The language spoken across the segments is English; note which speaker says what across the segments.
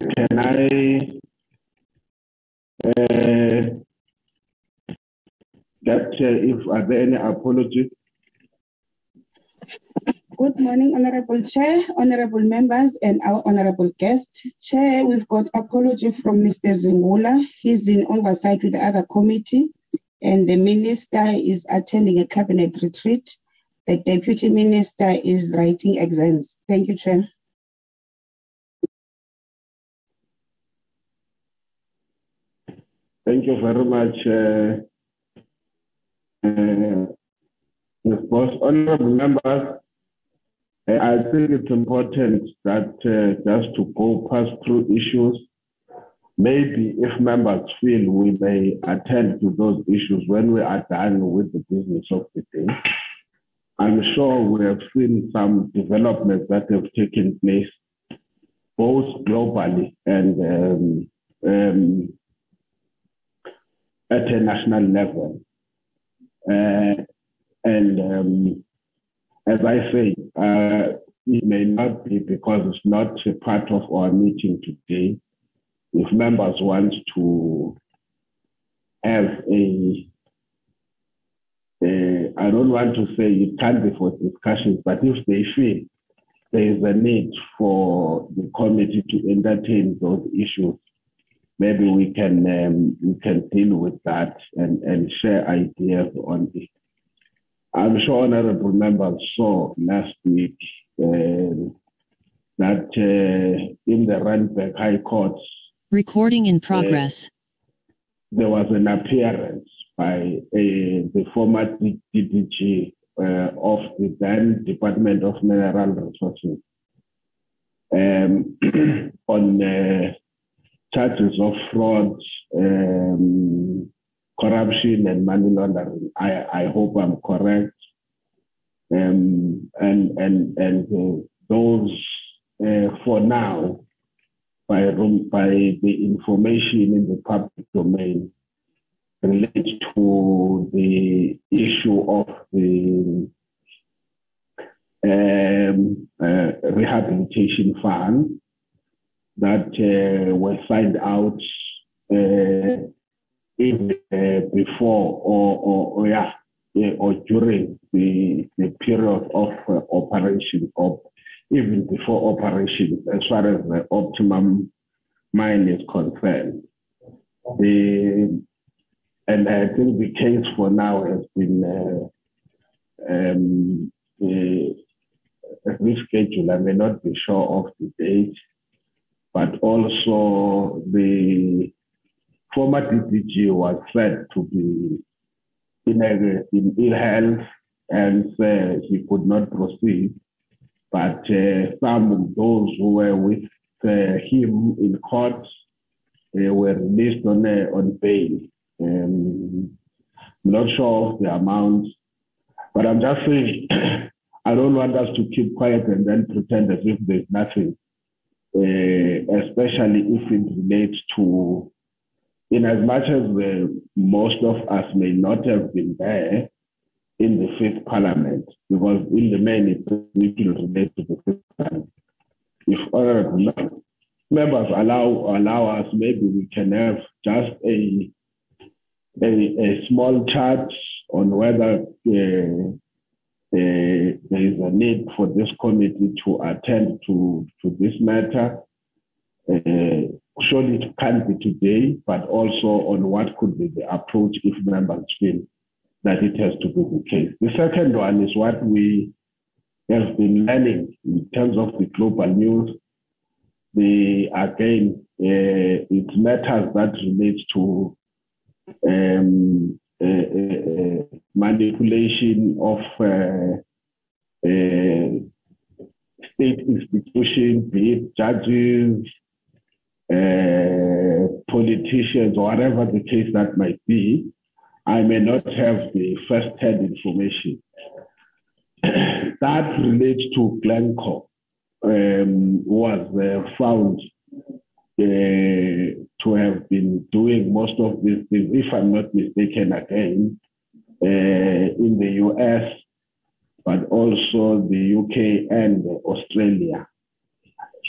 Speaker 1: can I uh, get uh, if are there any apology?
Speaker 2: Good morning, Honorable Chair, Honorable members, and our Honorable guest. Chair, we've got apology from Mr. Zungula. He's in oversight with the other committee, and the minister is attending a cabinet retreat. The deputy minister is writing exams. Thank you, Chair.
Speaker 1: Thank you very much, uh, uh. Honorable members, I think it's important that uh, just to go past through issues, maybe if members feel we may attend to those issues when we are done with the business of the day. I'm sure we have seen some developments that have taken place both globally and um, um, at a national level. Uh, and um, as I say, uh, it may not be because it's not a part of our meeting today. If members want to have a, a I don't want to say it can't be for discussions, but if they feel there is a need for the committee to entertain those issues, maybe we can um, we can deal with that and, and share ideas on it. I'm sure honorable members saw last week uh, that uh, in the Randburg High Court.
Speaker 3: Recording in progress.
Speaker 1: Uh, there was an appearance by the former DDG uh, of the then Department of Mineral Resources um, on uh, charges of fraud, um, corruption and money laundering. I, I hope I'm correct. Um, and and and uh, those uh, for now, by by the information in the public domain, relate to the issue of the um, uh, rehabilitation fund that uh, were signed out uh, even uh, before or, or, or yeah, or during the, the period of uh, operation or even before operation as far as the optimum mine is concerned. The, and I think the case for now has been uh, um, rescheduled. I may not be sure of the date, but also the former DDG was said to be in, a, in ill health and uh, he could not proceed. But uh, some of those who were with uh, him in court were released on, uh, on bail. Um, I'm not sure of the amount, but I'm just saying I don't want us to keep quiet and then pretend as if there's nothing, especially if it relates to in as much as the, most of us may not have been there in the fifth parliament, because in the main it will relate to the fifth parliament. If honorable members allow allow us, maybe we can have just a a, a small chat on whether uh, uh, there is a need for this committee to attend to, to this matter. Uh, surely it can't be today, but also on what could be the approach if members feel that it has to be the case. The second one is what we have been learning in terms of the global news. The again, uh, it matters that relates to um, uh, uh, manipulation of uh, state institutions, be it judges, uh, politicians, or whatever the case that might be, I may not have the first-hand information. that relates to Glencore, um, was uh, found uh, to have been doing most of these things, if I'm not mistaken, again, uh, in the US, but also the UK and Australia.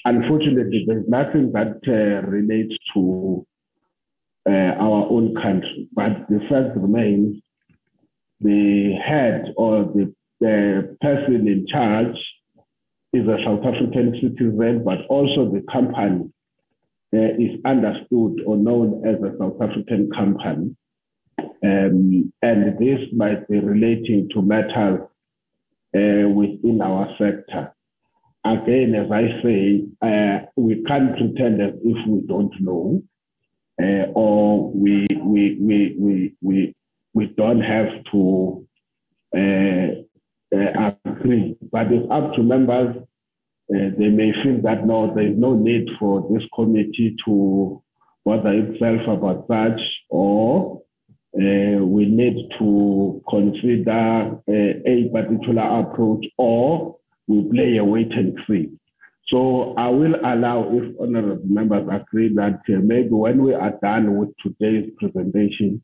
Speaker 1: unfortunately, there's nothing that uh, relates to uh, our own country. But the fact remains the head or the, the person in charge is a South African citizen, but also the company is understood or known as a South African company. Um, and this might be relating to matters uh, within our sector. Again, as I say, uh, we can't pretend as if we don't know, uh, or we, we, we, we, we, we don't have to uh, uh, agree. But it's up to members. Uh, they may feel that no, there is no need for this committee to bother itself about such, or uh, we need to consider uh, a particular approach, or we play a wait and see. So I will allow, if honorable members agree, that uh, maybe when we are done with today's presentation,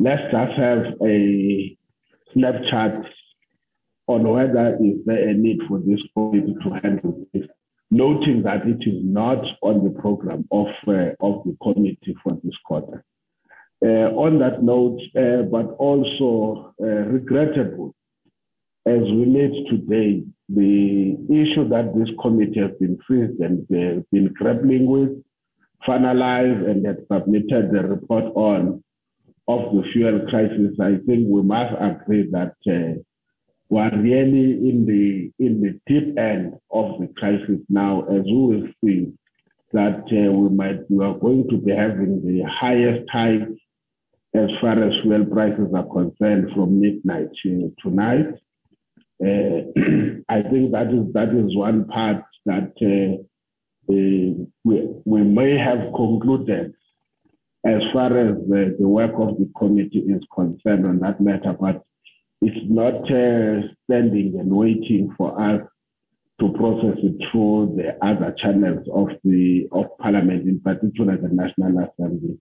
Speaker 1: let's just have a snapshot on whether is there a need for this committee to handle this, noting that it is not on the program of, uh, of the committee for this quarter. Uh, on that note, uh, but also uh, regrettable, as we meet today, the issue that this committee has been faced and been grappling with, finalized and had submitted the report on of the fuel crisis, I think we must agree that uh, we are really in the in the deep end of the crisis now, as we will see that uh, we might we are going to be having the highest hike as far as fuel prices are concerned from midnight to tonight. Uh, I think that is that is one part that uh, we, we may have concluded as far as the, the work of the committee is concerned on that matter, but it's not uh, standing and waiting for us to process it through the other channels of the of Parliament, in particular the National Assembly.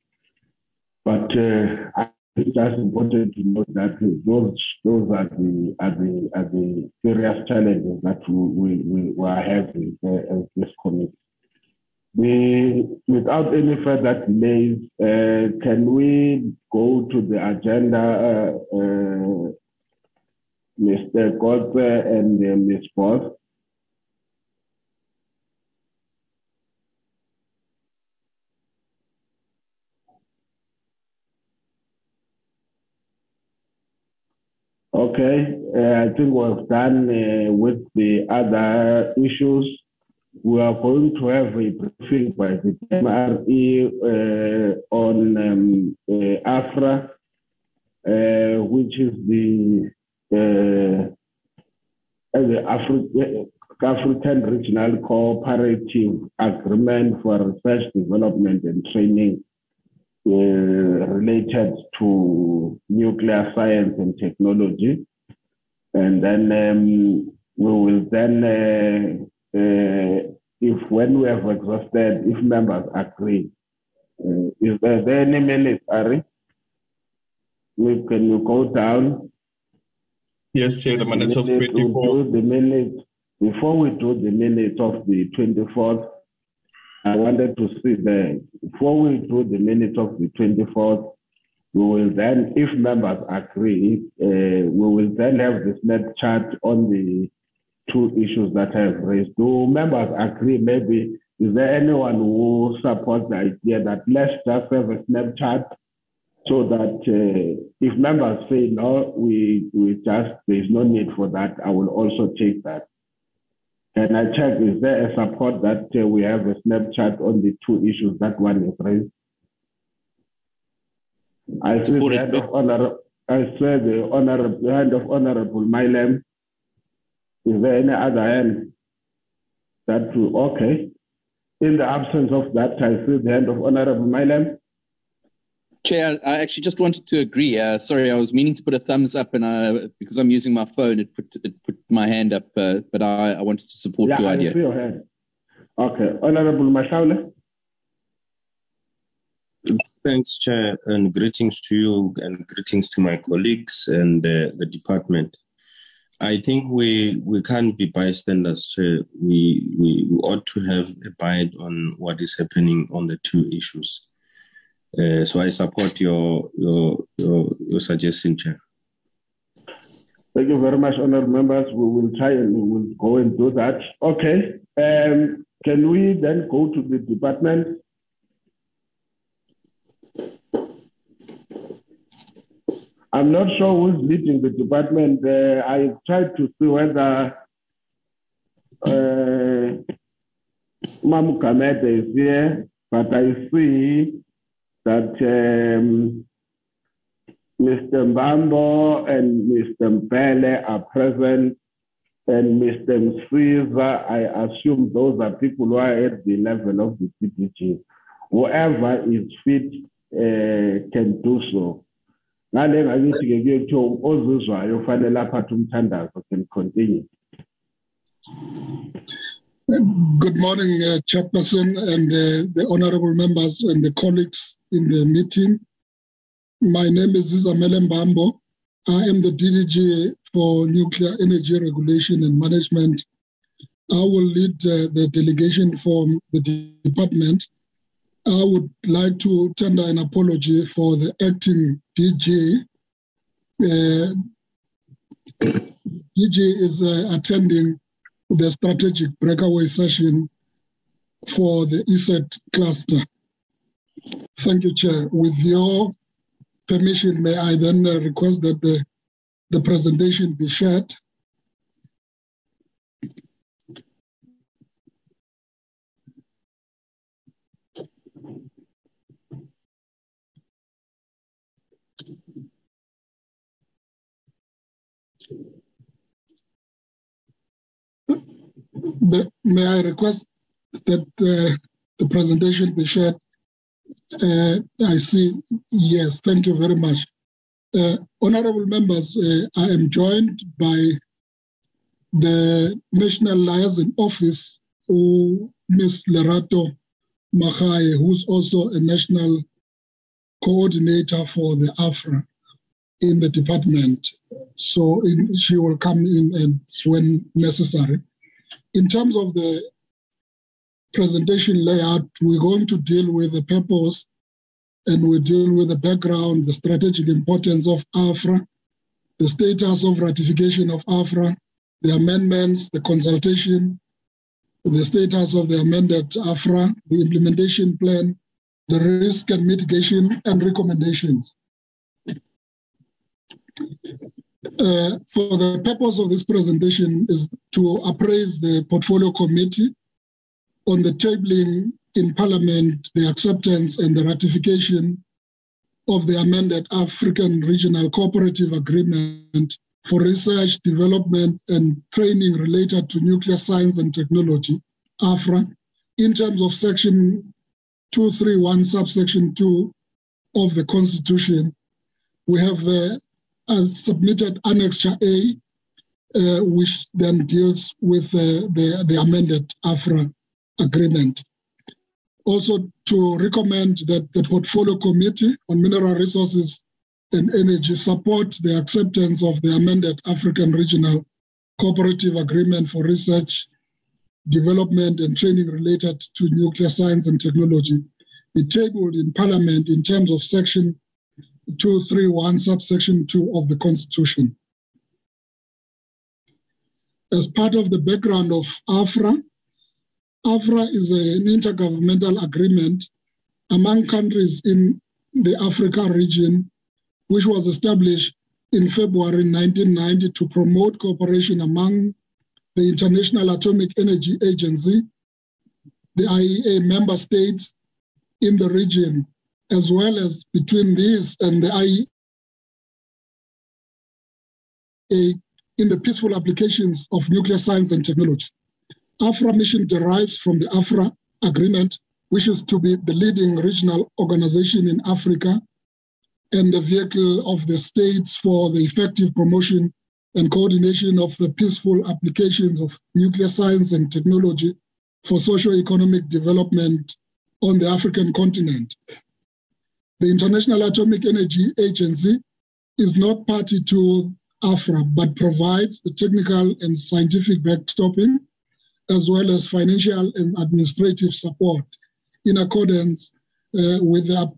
Speaker 1: But uh, it's just important to note that those those are the are the are the serious challenges that we we, we are having uh, as this committee. We, without any further delays, uh, can we go to the agenda, uh, uh, Mr. Godfrey and uh, Ms. Boss? Okay, uh, I think we've done uh, with the other issues we are going to have a briefing by the MRE uh, on um, uh, AFRA, uh, which is the, uh, the Afri- African Regional Cooperative Agreement for Research, Development and Training uh, related to nuclear science and technology. And then um, we will then uh, uh, if when we have exhausted, if members agree, uh, is there, any minutes, Ari? We, can go down?
Speaker 4: Yes, Chair, the minutes of 24.
Speaker 1: The minutes, before we do the minutes of the 24th, I wanted to see the, before we do the minutes of the 24th, we will then, if members agree, uh, we will then have the snap chat on the two issues that I have raised. Do members agree? Maybe is there anyone who supports the idea that let's just have a snapshot so that uh, if members say no, we we just there's no need for that. I will also take that. Can I check? Is there a support that uh, we have a snapshot on the two issues that one is raised? I see the hand of honor. I see the honorable the hand of honorable Mileham. Is there any other hand that will, okay. In the absence of that, I see the hand of Honorable Mileham.
Speaker 5: Chair, I actually just wanted to agree. Uh, sorry, I was meaning to put a thumbs up, and I, because I'm using my phone, it put it put my hand up. Uh, but I, I wanted to support
Speaker 1: yeah,
Speaker 5: your
Speaker 1: I
Speaker 5: idea.
Speaker 1: see your hand. Okay, Honorable Mashaule.
Speaker 6: Thanks, Chair, and greetings to you, and greetings to my colleagues and uh, the department. I think we we can't be bystanders. Chair. We, we we ought to have a bite on what is happening on the two issues. Uh, so I support your your your, your suggestion, Chair.
Speaker 1: Thank you very much, honored members. We will try and we will go and do that. Okay. Um, can we then go to the department? I'm not sure who's leading the department. Uh, I tried to see whether uh, Mamu Kamete is here, but I see that um, Mr. Mbambo and Mr. Mbele are present, and Mr. Msiza, I assume those are people who are at the level of the CPG. Whoever is fit uh, can do so. ngale ngakithi-ke kuyethiwa ozuzwayo ufanele aphathe umthandazo can continue
Speaker 7: Good morning, uh, Chairperson and uh, the honorable members and the colleagues in the meeting. My name is Zizamele Mbambo. I am the DDG for Nuclear Energy Regulation and Management. I will lead uh, the delegation from the department. I would like to tender an apology for the acting DG. Uh, DG is uh, attending the strategic breakaway session for the ESET cluster. Thank you, Chair. With your permission, may I then uh, request that the, the presentation be shared? May I request that uh, the presentation be shared? Uh, I see, yes, thank you very much. Uh, honorable members, uh, I am joined by the National Liaison Office, who Ms. Lerato Mahaye, who's also a national coordinator for the AFRA in the department. So in, she will come in and when necessary. In terms of the presentation layout, we're going to deal with the purpose and we deal with the background, the strategic importance of AFRA, the status of ratification of AFRA, the amendments, the consultation, the status of the amended AFRA, the implementation plan, the risk and mitigation and recommendations. Uh, for the purpose of this presentation is to appraise the portfolio committee on the tabling in Parliament the acceptance and the ratification of the amended African Regional Cooperative Agreement for research, development, and training related to nuclear science and technology, AFRA, in terms of Section 231, subsection 2 of the Constitution. We have uh, submitted Annexure A, uh, which then deals with uh, the, the amended AFRA agreement. Also, to recommend that the Portfolio Committee on Mineral Resources and Energy support the acceptance of the amended African Regional Cooperative Agreement for Research, Development, and Training related to nuclear science and technology, be tabled in Parliament in terms of Section 231, subsection 2 of the Constitution. As part of the background of AFRA, AFRA is an intergovernmental agreement among countries in the Africa region, which was established in February 1990 to promote cooperation among the International Atomic Energy Agency, the IEA member states in the region, as well as between these and the IEA in the peaceful applications of nuclear science and technology. AFRA mission derives from the AFRA agreement, which is to be the leading regional organization in Africa and the vehicle of the states for the effective promotion and coordination of the peaceful applications of nuclear science and technology for socio-economic development on the African continent. The International Atomic Energy Agency is not party to AFRA, but provides the technical and scientific backstopping, as well as financial and administrative support in accordance uh, with the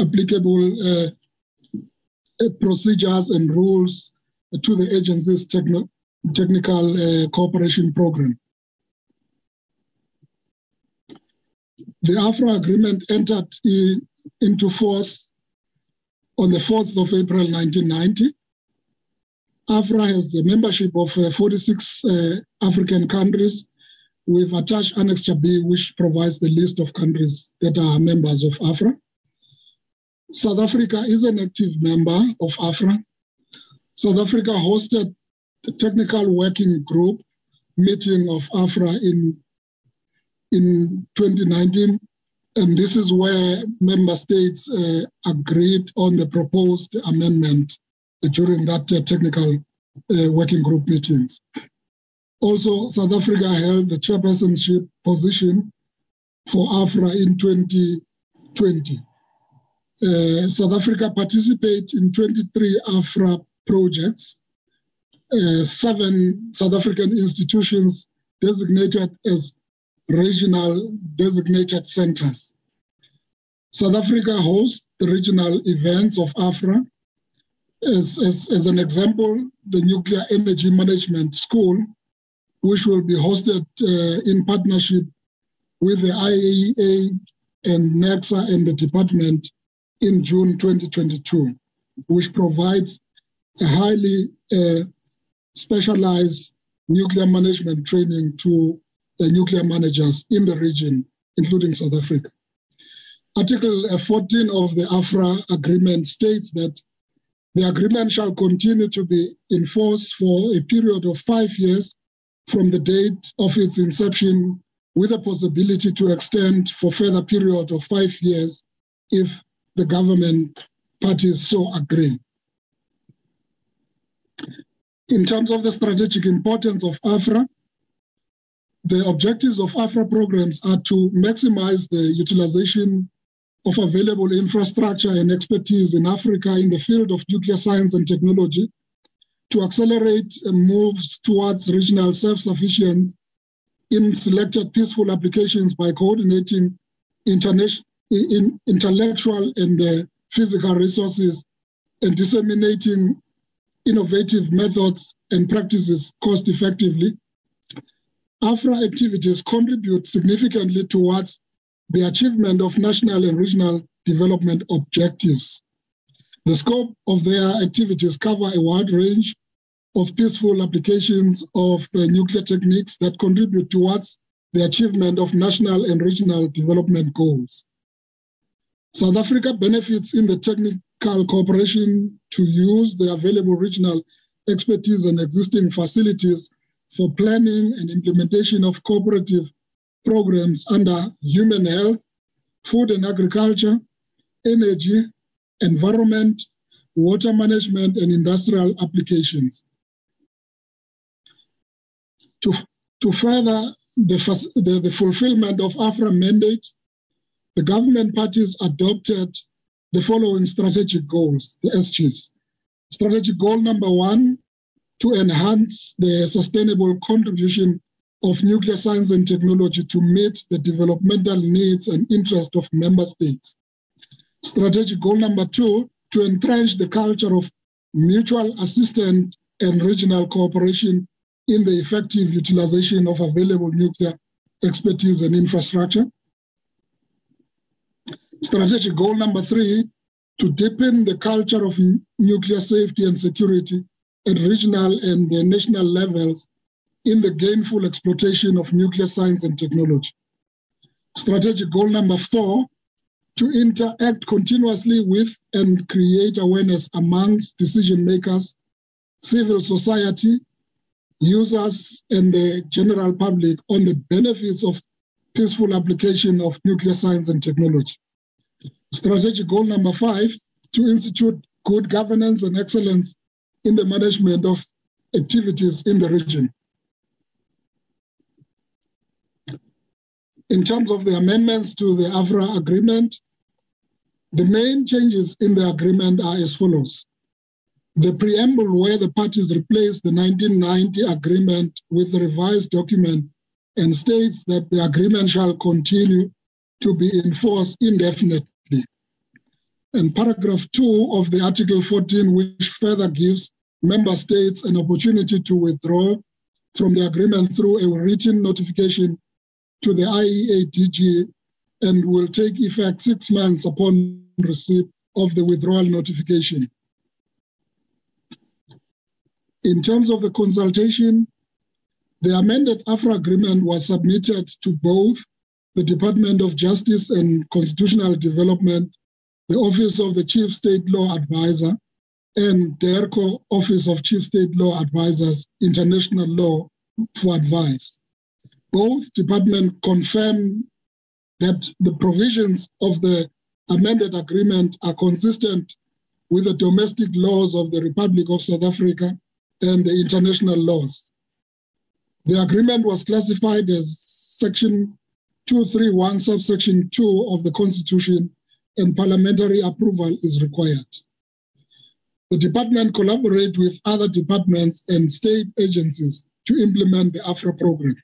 Speaker 7: applicable uh, procedures and rules to the agency's techno technical uh, cooperation program. The AFRA agreement entered in, into force on the 4th of April 1990. AFRA has the membership of uh, 46 uh, African countries. We've attached Annex B, which provides the list of countries that are members of AFRA. South Africa is an active member of AFRA. South Africa hosted the technical working group meeting of AFRA in, in 2019, and this is where member states uh, agreed on the proposed amendment during that uh, technical uh, working group meetings. Also, South Africa held the chairpersonship position for AFRA in 2020. Uh, South Africa participated in 23 AFRA projects. Uh, seven South African institutions designated as regional designated centers. South Africa hosts the regional events of AFRA. As, as, as an example, the Nuclear Energy Management School, which will be hosted uh, in partnership with the IAEA and NERSA and the department in June 2022, which provides a highly uh, specialized nuclear management training to the nuclear managers in the region, including South Africa. Article uh, 14 of the AFRA agreement states that the agreement shall continue to be in force for a period of five years from the date of its inception with a possibility to extend for further period of five years if the government parties so agree. In terms of the strategic importance of AFRA, the objectives of AFRA programs are to maximize the utilization of available infrastructure and expertise in Africa in the field of nuclear science and technology, to accelerate moves towards regional self-sufficiency in selected peaceful applications by coordinating intellectual and uh, physical resources and disseminating innovative methods and practices cost effectively. AFRA activities contribute significantly towards the achievement of national and regional development objectives. The scope of their activities cover a wide range of peaceful applications of uh, nuclear techniques that contribute towards the achievement of national and regional development goals. South Africa benefits in the technical cooperation to use the available regional expertise and existing facilities for planning and implementation of cooperative programs under human health, food and agriculture, energy, environment, water management, and industrial applications. To, to further the, the, the fulfillment of AFRA mandate, the government parties adopted the following strategic goals, the SGs. Strategic goal number one, to enhance the sustainable contribution of nuclear science and technology to meet the developmental needs and interests of member states. Strategic goal number two, to entrench the culture of mutual assistance and regional cooperation in the effective utilization of available nuclear expertise and infrastructure. Strategic goal number three, to deepen the culture of nuclear safety and security at regional and national levels in the gainful exploitation of nuclear science and technology. Strategic goal number four, to interact continuously with and create awareness amongst decision makers, civil society, users, and the general public on the benefits of peaceful application of nuclear science and technology. Strategic goal number five, to institute good governance and excellence in the management of activities in the region. In terms of the amendments to the AFRA agreement, the main changes in the agreement are as follows. The preamble where the parties replace the 1990 agreement with the revised document and states that the agreement shall continue to be enforced indefinitely. And paragraph 2 of the Article 14, which further gives member states an opportunity to withdraw from the agreement through a written notification to the IEA DG and will take effect six months upon receipt of the withdrawal notification. In terms of the consultation, the amended AFRA agreement was submitted to both the Department of Justice and Constitutional Development, the Office of the Chief State Law Advisor, and DIRCO Office of Chief State Law Advisors, International Law, for advice. Both departments confirm that the provisions of the amended agreement are consistent with the domestic laws of the Republic of South Africa and the international laws. The agreement was classified as Section 231, subsection 2 of the Constitution, and parliamentary approval is required. The department collaborates with other departments and state agencies to implement the AFRA program.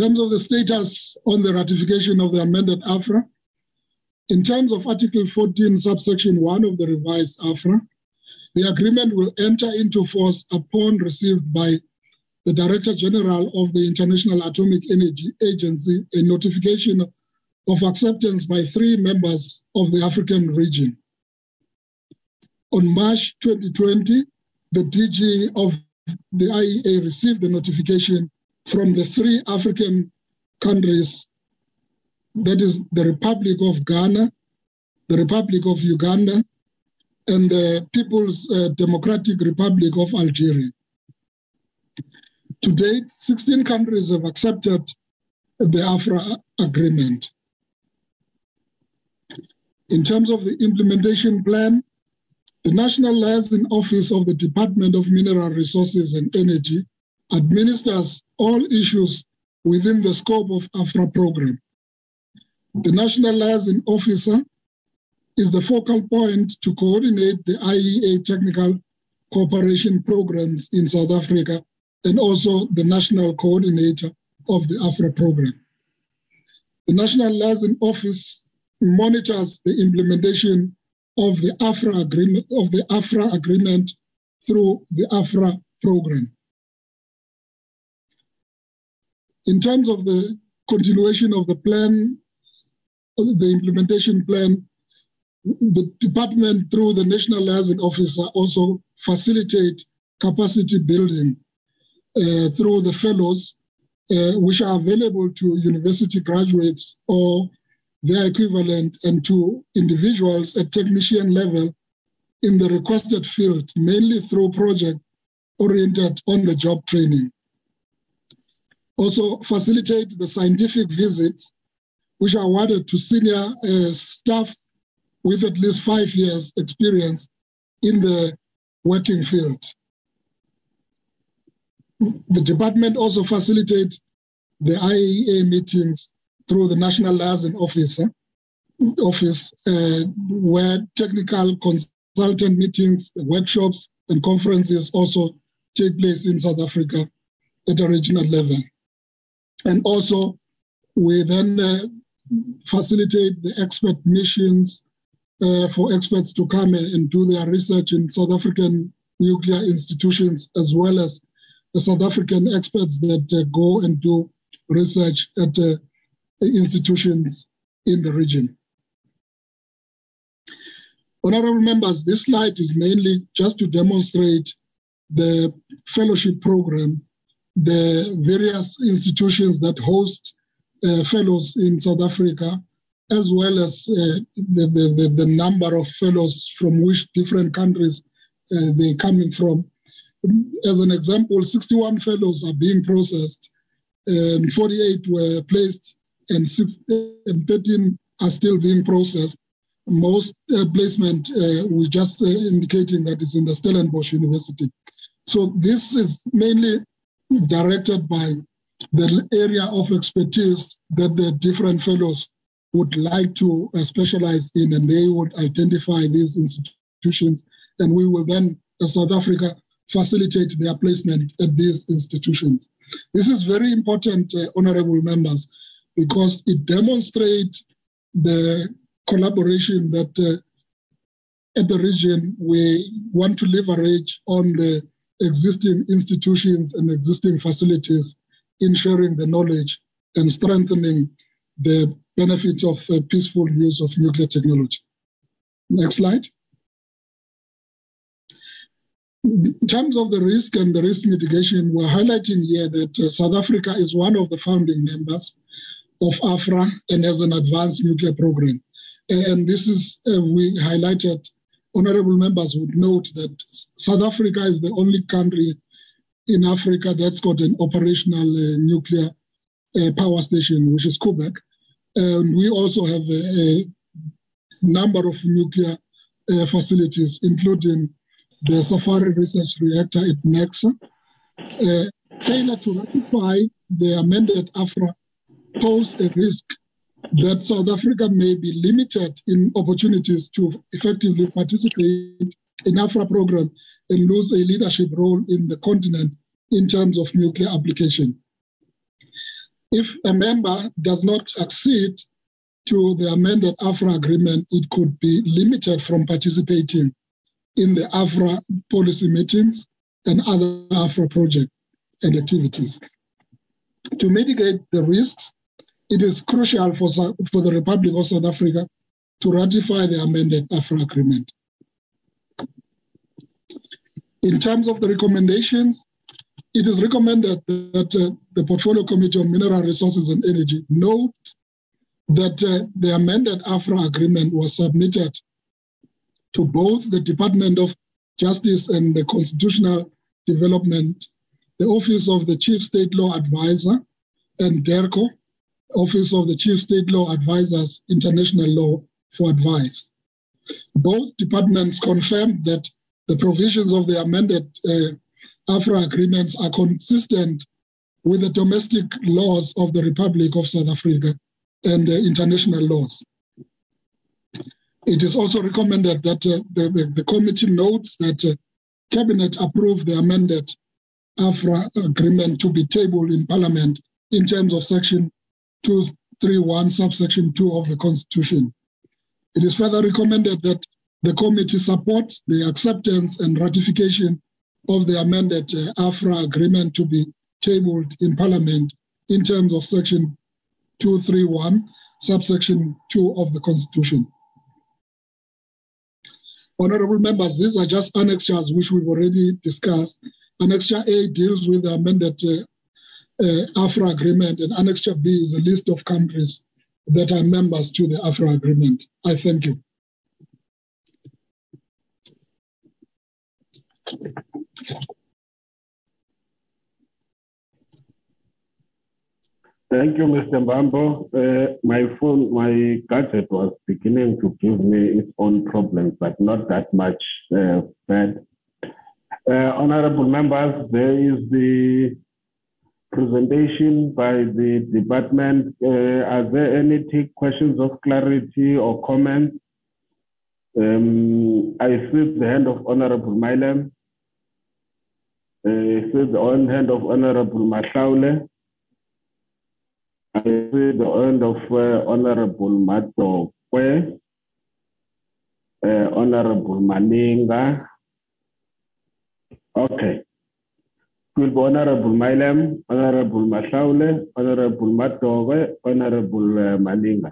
Speaker 7: Terms of the status on the ratification of the amended AFRA, in terms of Article 14, subsection 1 of the revised AFRA, the agreement will enter into force upon received by the Director General of the International Atomic Energy Agency a notification of acceptance by three members of the African region. On March 2020, the DG of the IEA received the notification from the three African countries that is the Republic of Ghana, the Republic of Uganda, and the People's uh, Democratic Republic of Algeria. To date, 16 countries have accepted the AFRA agreement. In terms of the implementation plan, the National Liaison Office of the Department of Mineral Resources and Energy administers all issues within the scope of AFRA program. The National Liaison Officer is the focal point to coordinate the IEA technical cooperation programs in South Africa and also the national coordinator of the AFRA program. The National Liaison Office monitors the implementation of the AFRA agreement of the AFRA agreement through the AFRA program. In terms of the continuation of the plan, the implementation plan, the department through the National Liaison Officer also facilitate capacity building uh, through the fellows, uh, which are available to university graduates or their equivalent and to individuals at technician level in the requested field, mainly through project oriented on the job training. Also facilitate the scientific visits, which are awarded to senior uh, staff with at least five years experience in the working field. The department also facilitates the IEA meetings through the National Liaison Officer office, uh, where technical consultant meetings, workshops, and conferences also take place in South Africa at a regional level. And also, we then uh, facilitate the expert missions uh, for experts to come and do their research in South African nuclear institutions, as well as the South African experts that uh, go and do research at uh, institutions in the region. Honorable members, this slide is mainly just to demonstrate the fellowship program, the various institutions that host uh, fellows in South Africa, as well as uh, the, the, the, number of fellows from which different countries uh, they're coming from. As an example, 61 fellows are being processed, and 48 were placed and, six, and 13 are still being processed. Most uh, placement, uh, we just uh, indicating that it's in the Stellenbosch University. So this is mainly directed by the area of expertise that the different fellows would like to uh, specialize in, and they would identify these institutions and we will then, as South Africa, facilitate their placement at these institutions. This is very important, uh, honorable members, because it demonstrates the collaboration that uh, at the region we want to leverage on the existing institutions and existing facilities in sharing the knowledge and strengthening the benefits of uh, peaceful use of nuclear technology. Next slide. In terms of the risk and the risk mitigation, we're highlighting here that uh, South Africa is one of the founding members of AFRA and has an advanced nuclear program. And this is, uh, we highlighted, honorable members would note that South Africa is the only country in Africa that's got an operational uh, nuclear uh, power station, which is Koeberg. And we also have a, a number of nuclear uh, facilities, including the Safari Research Reactor at Necsa. Uh, failure to ratify the amended AFRA posed a risk that South Africa may be limited in opportunities to effectively participate in AFRA program and lose a leadership role in the continent in terms of nuclear application. If a member does not accede to the amended AFRA agreement, it could be limited from participating in the AFRA policy meetings and other AFRA projects and activities. To mitigate the risks it is crucial for, for the Republic of South Africa to ratify the amended AFRA agreement. In terms of the recommendations, it is recommended that uh, the Portfolio Committee on Mineral Resources and Energy note that uh, the amended AFRA agreement was submitted to both the Department of Justice and the Constitutional Development, the Office of the Chief State Law Advisor, and DIRCO, Office of the Chief State Law Advisors International Law for advice. Both departments confirmed that the provisions of the amended uh, AFRA agreements are consistent with the domestic laws of the Republic of South Africa and uh, international laws. It is also recommended that uh, the, the, the, committee notes that uh, Cabinet approved the amended AFRA agreement to be tabled in Parliament in terms of Section 231, subsection 2 of the Constitution. It is further recommended that the committee support the acceptance and ratification of the amended uh, AFRA agreement to be tabled in Parliament in terms of section 231, subsection 2 of the Constitution. Honorable members, these are just annexures which we've already discussed. Annexure A deals with the amended uh, uh, AFRA agreement, and Annexure B is a list of countries that are members to the AFRA agreement. I thank you.
Speaker 1: Thank you, Mr. Mbambo. Uh, my phone, my gadget was beginning to give me its own problems, but not that much uh, bad. Uh, honorable members, there is the presentation by the department. Uh, are there any questions of clarity or comments? Um, I see the hand of Honorable Mileham. Uh, I see the hand of Honorable Mahlaule. I see the hand of uh, Honorable Mato uh, Honorable Maninga. Okay. Honorable Mileham, Honorable Honorable Honorable uh.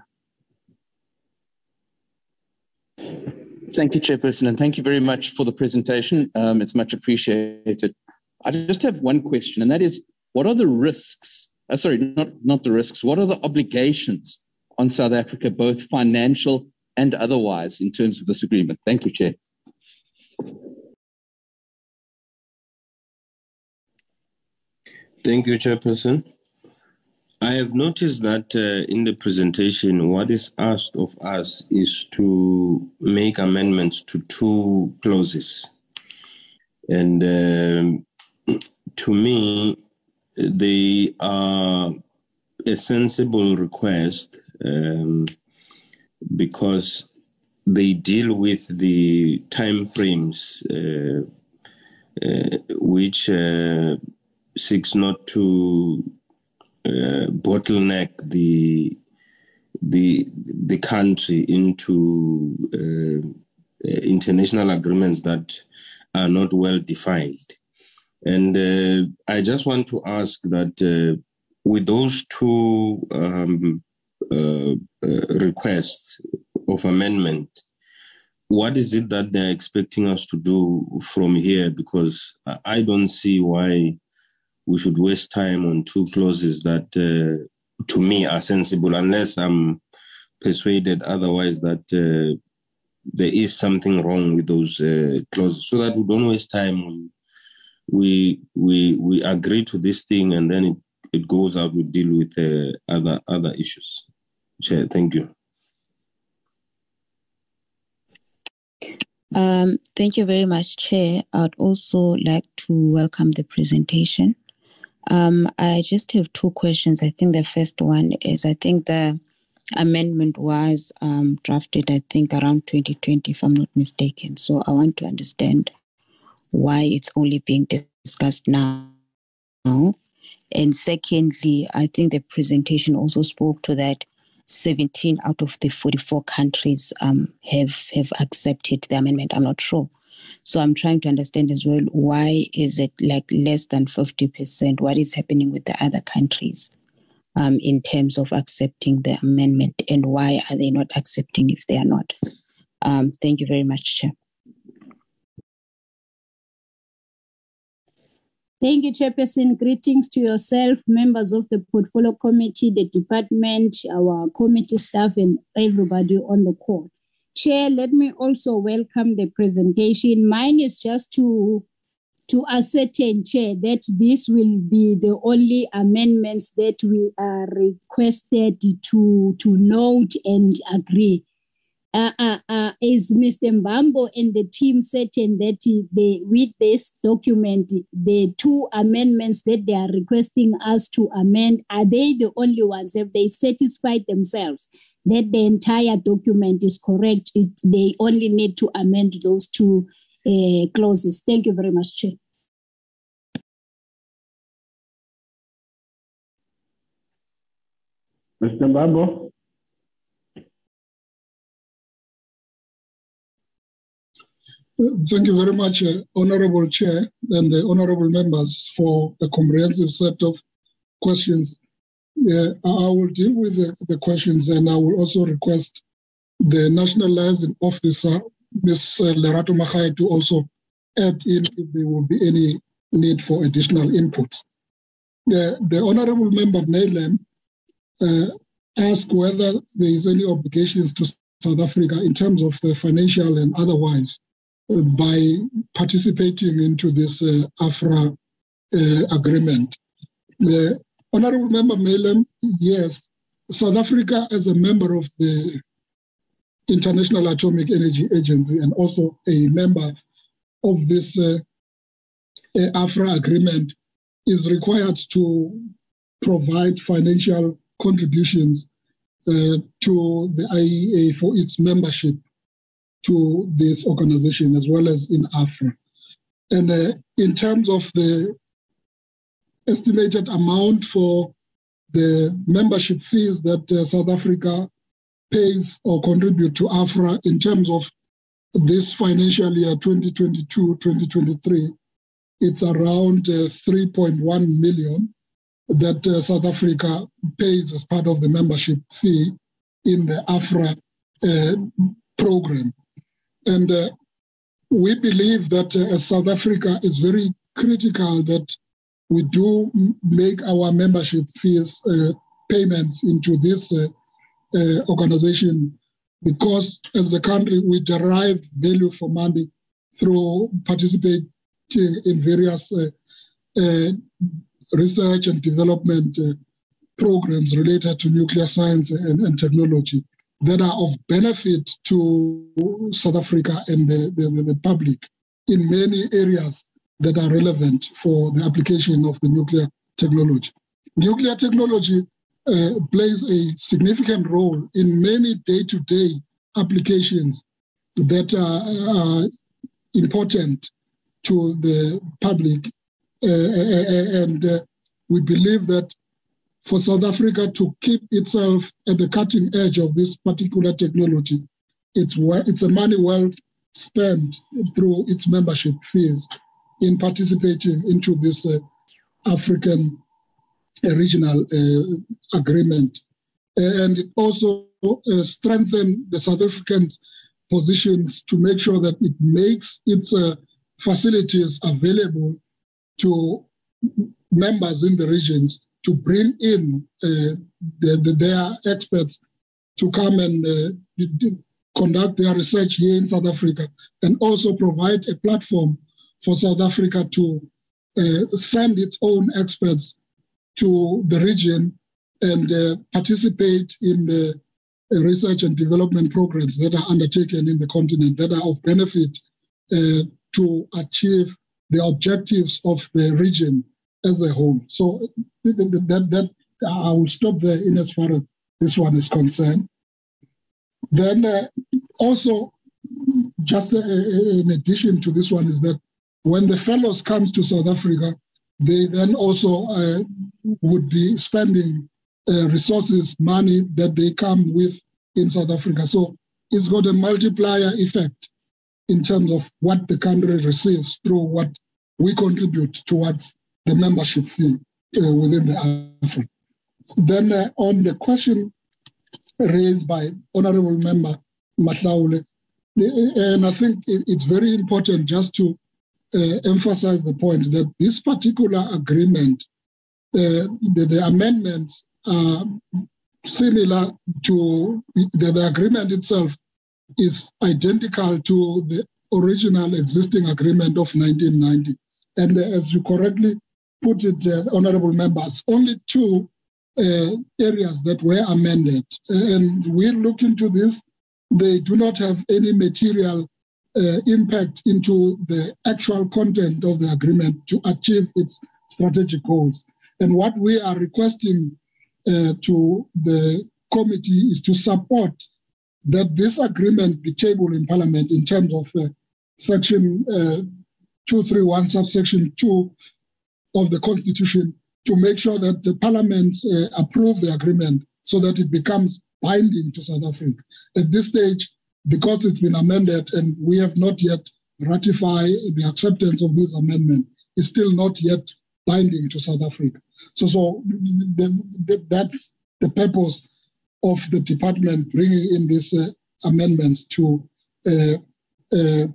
Speaker 5: Thank you, Chairperson, and thank you very much for the presentation. Um, it's much appreciated. I just have one question, and that is, what are the risks? Uh, sorry, not, not the risks. What are the obligations on South Africa, both financial and otherwise, in terms of this agreement? Thank you, Chair.
Speaker 6: Thank you, Chairperson. I have noticed that uh, in the presentation, what is asked of us is to make amendments to two clauses. And um, to me, they are a sensible request um, because they deal with the time frames uh, uh, which uh, seeks not to uh, bottleneck the the the country into uh, international agreements that are not well defined. And uh, I just want to ask that uh, with those two um, uh, requests of amendment, what is it that they're expecting us to do from here? Because I don't see why we should waste time on two clauses that, uh, to me, are sensible, unless I'm persuaded otherwise that uh, there is something wrong with those uh, clauses, so that we don't waste time. We we we agree to this thing, and then it, it goes out. We deal with uh, other other issues. Chair, thank you.
Speaker 8: Um, thank you very much, Chair. I'd also like to welcome the presentation. Um, I just have two questions. I think the first one is I think the amendment was um, drafted, I think, around 2020, if I'm not mistaken. So I want to understand why it's only being discussed now. And secondly, I think the presentation also spoke to that 17 out of the 44 countries um, have have accepted the amendment. I'm not sure. So I'm trying to understand as well why is it like less than 50%? What is happening with the other countries um, in terms of accepting the amendment and why are they not accepting if they are not? Um, thank you very much, Chair.
Speaker 9: Thank you, Chairperson. Greetings to yourself, members of the Portfolio Committee, the department, our committee staff, and everybody on the call. Chair, let me also welcome the presentation. Mine is just to to ascertain, Chair, that this will be the only amendments that we are requested to, to note and agree uh, uh, uh, is Mr. Mbambo and the team certain that they, with this document, the two amendments that they are requesting us to amend, are they the only ones? Have they satisfied themselves that the entire document is correct? It, they only need to amend those two uh, clauses. Thank you very much, Chair.
Speaker 1: Mr. Mbambo?
Speaker 7: Thank you very much, uh, Honorable Chair and the Honorable members for a comprehensive set of questions. Uh, I will deal with the, the, questions and I will also request the National Liaison Officer, Ms. Lerato Mahai, to also add in if there will be any need for additional input. Uh, the Honorable Member Mileham uh, asked whether there is any obligations to South Africa in terms of uh, financial and otherwise by participating into this uh, AFRA uh, agreement. The Honorable Member Mileham, yes, South Africa as a member of the International Atomic Energy Agency and also a member of this uh, AFRA agreement is required to provide financial contributions uh, to the IEA for its membership to this organization as well as in Afra. And uh, in terms of the estimated amount for the membership fees that uh, South Africa pays or contribute to AFRA in terms of this financial year 2022-2023, it's around uh, 3.1 million that uh, South Africa pays as part of the membership fee in the AFRA uh, program. And uh, we believe that uh, as South Africa, is very critical that we do make our membership fees uh, payments into this uh, uh, organization because as a country, we derive value for money through participating in various uh, research and development programs related to nuclear science and, and technology that are of benefit to South Africa and the, the, the public in many areas that are relevant for the application of the nuclear technology. Nuclear technology uh, plays a significant role in many day to day applications that are, are important to the public. Uh, and uh, we believe that for South Africa to keep itself at the cutting edge of this particular technology, it's, it's a money well spent through its membership fees in participating into this uh, African uh, regional uh, agreement. And it also strengthened the South African positions to make sure that it makes its facilities available to members in the regions to bring in uh, the, the, their experts to come and uh, conduct their research here in South Africa and also provide a platform for South Africa to uh, send its own experts to the region and uh, participate in the uh, research and development programs that are undertaken in the continent that are of benefit uh, to achieve the objectives of the region as a whole. So that, that, I will stop there in as far as this one is concerned. Then uh, also, just uh, in addition to this one, is that when the fellows comes to South Africa, they then also uh, would be spending uh, resources, money that they come with in South Africa. So it's got a multiplier effect in terms of what the country receives through what we contribute towards the membership fee uh, within the Africa. Then uh, on the question raised by Honorable Member Mahlaule, and I think it's very important just to uh, emphasize the point that this particular agreement, uh, the, the, amendments are similar to the, the, agreement itself is identical to the original existing agreement of 1990. And as you correctly put it, uh, honorable members, only two uh, areas that were amended. And we look into this, they do not have any material uh, impact into the actual content of the agreement to achieve its strategic goals. And what we are requesting uh, to the committee is to support that this agreement be tabled in Parliament in terms of uh, Section uh, 231, subsection 2 of the Constitution, to make sure that the Parliament uh, approve the agreement so that it becomes binding to South Africa. At this stage, because it's been amended and we have not yet ratified the acceptance of this amendment, it's still not yet binding to South Africa. So, so the, the, that's the purpose of the department bringing in these uh, amendments to uh, uh,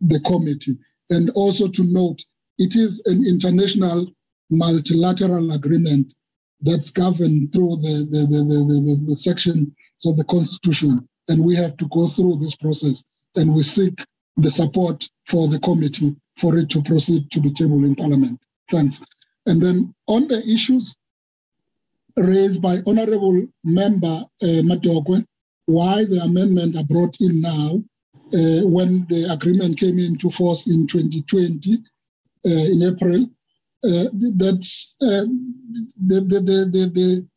Speaker 7: the committee. And also to note, it is an international multilateral agreement that's governed through the, the, the, the, the, the section of the Constitution and we have to go through this process and we seek the support for the committee for it to proceed to the table in parliament. Thanks. And then on the issues raised by Honorable Member uh, Madokwe, why the amendment are brought in now uh, when the agreement came into force in 2020 uh, in April, uh, that's uh, the, the, the, the,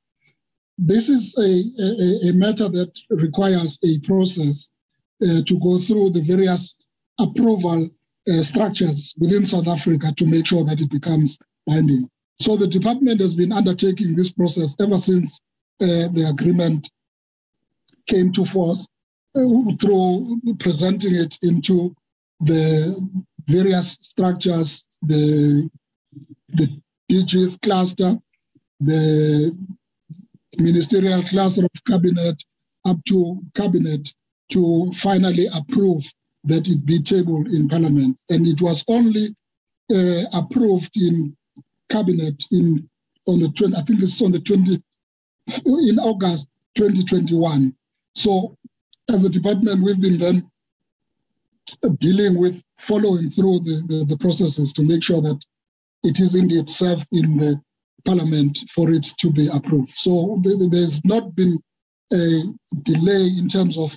Speaker 7: this is a, a, a matter that requires a process uh, to go through the various approval uh, structures within South Africa to make sure that it becomes binding. So the department has been undertaking this process ever since uh, the agreement came to force uh, through presenting it into the various structures, the, the DG's cluster, the ministerial cluster of cabinet up to cabinet to finally approve that it be tabled in parliament. And it was only uh, approved in cabinet in on the 20, I think it's on the 20, in August 2021. So as a department, we've been then dealing with following through the, the, the processes to make sure that it is indeed served in the Parliament for it to be approved. So there's not been a delay in terms of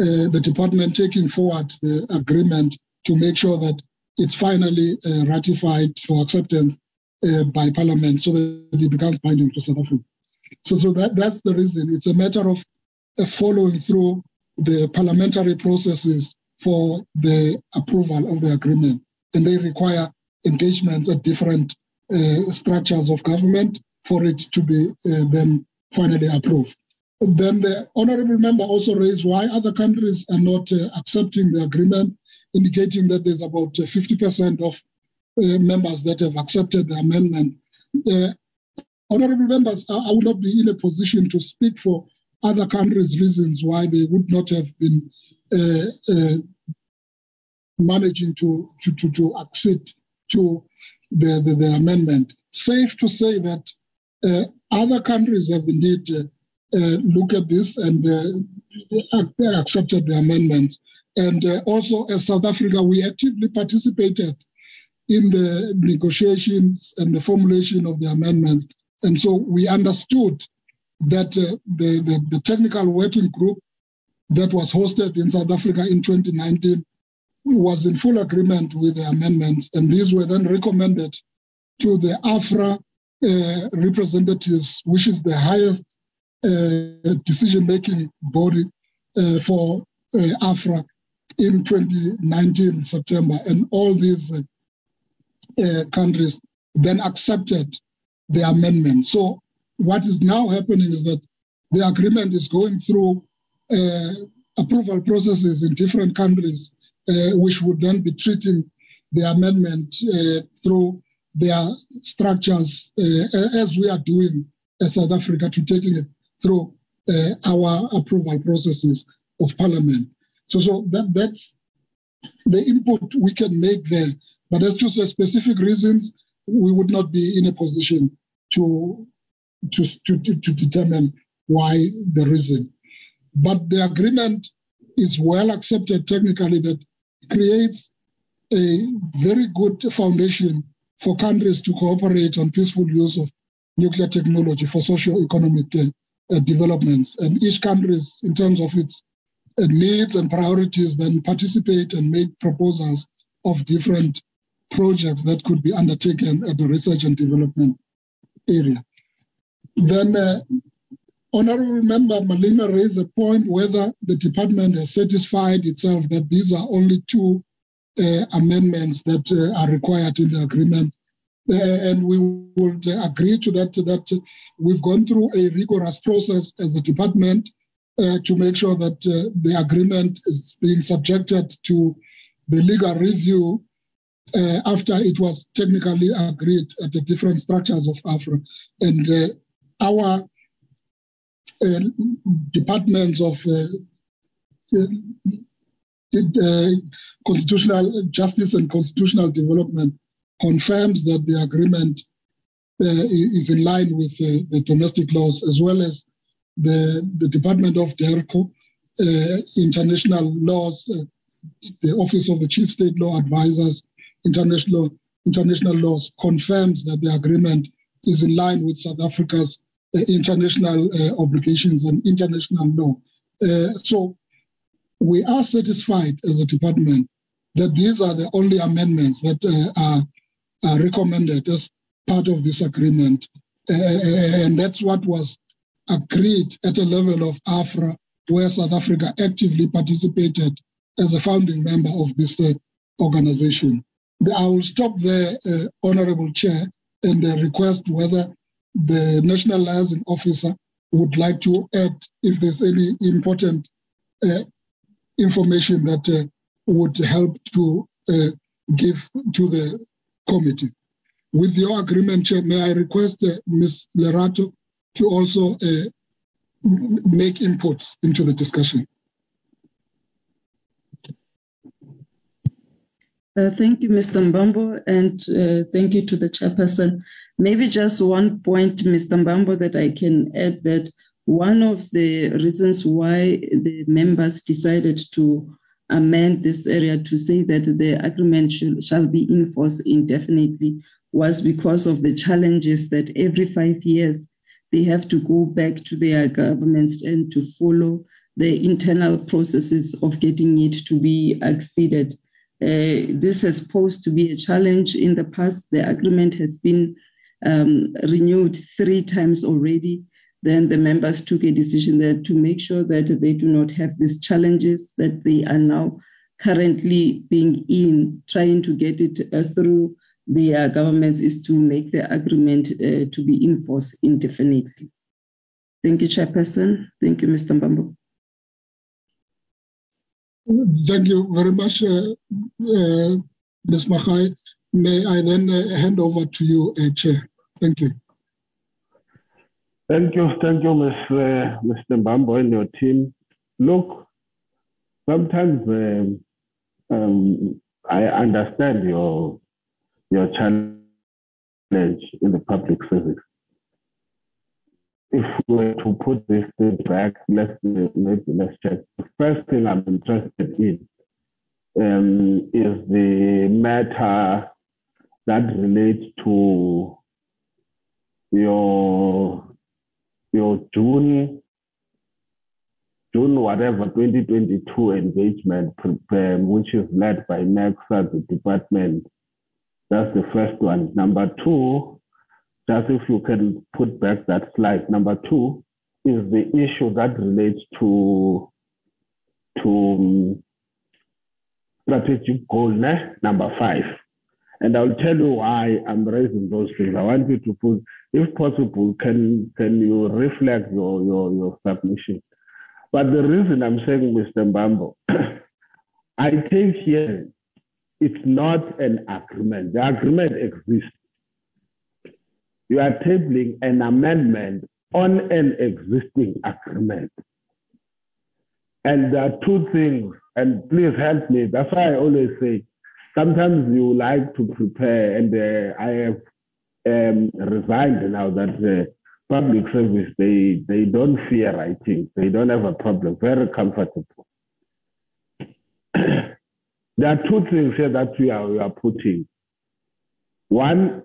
Speaker 7: uh, the department taking forward the agreement to make sure that it's finally uh, ratified for acceptance uh, by Parliament so that it becomes binding to South Africa. So, so that, that's the reason. It's a matter of uh, following through the parliamentary processes for the approval of the agreement. And they require engagements at different structures of government for it to be uh, then finally approved. Then the honorable member also raised why other countries are not uh, accepting the agreement, indicating that there's about 50% of uh, members that have accepted the amendment. Uh, honorable members, I, I will not be in a position to speak for other countries' reasons why they would not have been uh, uh, managing to, to, to, to accede to the, the, the, amendment. Safe to say that uh, other countries have indeed uh, uh, looked at this and uh, accepted the amendments. And also, as South Africa, we actively participated in the negotiations and the formulation of the amendments. And so we understood that uh, the, the, the, technical working group that was hosted in South Africa in 2019 was in full agreement with the amendments. And these were then recommended to the AFRA uh, representatives, which is the highest uh, decision making body uh, for uh, AFRA in 2019 September. And all these uh, uh, countries then accepted the amendment. So what is now happening is that the agreement is going through uh, approval processes in different countries, uh, which would then be treating the amendment uh, through their structures, uh, as we are doing as South Africa, to taking it through uh, our approval processes of Parliament. So, so that that's the input we can make there. But as to specific reasons, we would not be in a position to, to, to, to determine why the reason. But the agreement is well accepted technically that creates a very good foundation for countries to cooperate on peaceful use of nuclear technology for socio-economic uh, uh, developments. And each country, in terms of its uh, needs and priorities, then participate and make proposals of different projects that could be undertaken at the research and development area. Then uh, Honorable Member Malinga raised a point whether the department has satisfied itself that these are only two uh, amendments that uh, are required in the agreement. Uh, and we would agree to that, that we've gone through a rigorous process as a department uh, to make sure that uh, the agreement is being subjected to the legal review uh, after it was technically agreed at the different structures of AFRA. And our departments of uh, uh, constitutional justice and constitutional development confirms that the agreement is in line with the domestic laws as well as the, the Department of DIRCO, international laws, the Office of the Chief State Law Advisors, international international laws confirms that the agreement is in line with South Africa's uh, international uh, obligations and international law. Uh, so we are satisfied as a department that these are the only amendments that uh, are, are, recommended as part of this agreement. And that's what was agreed at the level of AFRA, where South Africa actively participated as a founding member of this uh, organization. I will stop there, uh, Honorable Chair, and uh, request whether the National Liaison Officer would like to add if there's any important uh, information that uh, would help to uh, give to the committee. With your agreement, Chair, may I request uh, Ms. Lerato to also make inputs into the discussion.
Speaker 10: Uh, thank you, Mr. Mbambo, and uh, thank you to the chairperson. Maybe just one point, Mr. Mbambo, that I can add that one of the reasons why the members decided to amend this area to say that the agreement shall, shall be enforced indefinitely was because of the challenges that every five years they have to go back to their governments and to follow the internal processes of getting it to be acceded. Uh, this has posed to be a challenge in the past. The agreement has been um, renewed three times already. Then the members took a decision that to make sure that they do not have these challenges, that they are now currently being in, trying to get it uh, through their governments, is to make the agreement uh, to be enforced indefinitely. Thank you, Chairperson. Thank you, Mr. Mbambo.
Speaker 7: Thank you very much, uh, uh, Ms. Mahai. May I then uh, hand over to you, uh, Chair? Thank you.
Speaker 1: Thank you, thank you, Ms. Uh, Mr. Mbambo and your team. Look, sometimes um, um, I understand your your challenge in the public service. If we were to put this thing back, let's maybe let's check. The first thing I'm interested in um, is the matter that relates to your your June June whatever 2022 engagement, um, which is led by NECSA, the department. That's the first one. Number two, just if you can put back that slide. Number two is the issue that relates to to um, strategic goal number five. And I'll tell you why I'm raising those things. I want you to put, if possible, can can you reflect your your, your submission? But the reason I'm saying, Mr. Mbambo, I think here it's not an agreement. The agreement exists. You are tabling an amendment on an existing agreement. And there are two things, and please help me. That's why I always say sometimes you like to prepare, and uh, I have um, resigned now that public service, they, they don't fear writing. They don't have a problem. Very comfortable. there are two things here that we are, we are putting. One,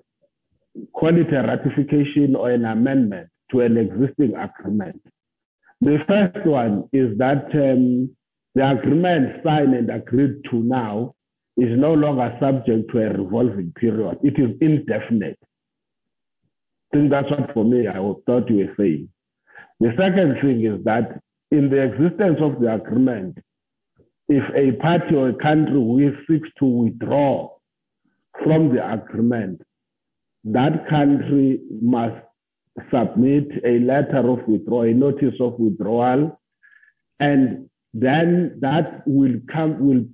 Speaker 1: call it a ratification or an amendment to an existing agreement. The first one is that um, the agreement signed and agreed to now is no longer subject to a revolving period. It is indefinite. I think that's what for me I thought you were saying. The second thing is that in the existence of the agreement, if a party or a country seeks to withdraw from the agreement, that country must submit a letter of withdrawal, a notice of withdrawal, and then that will come will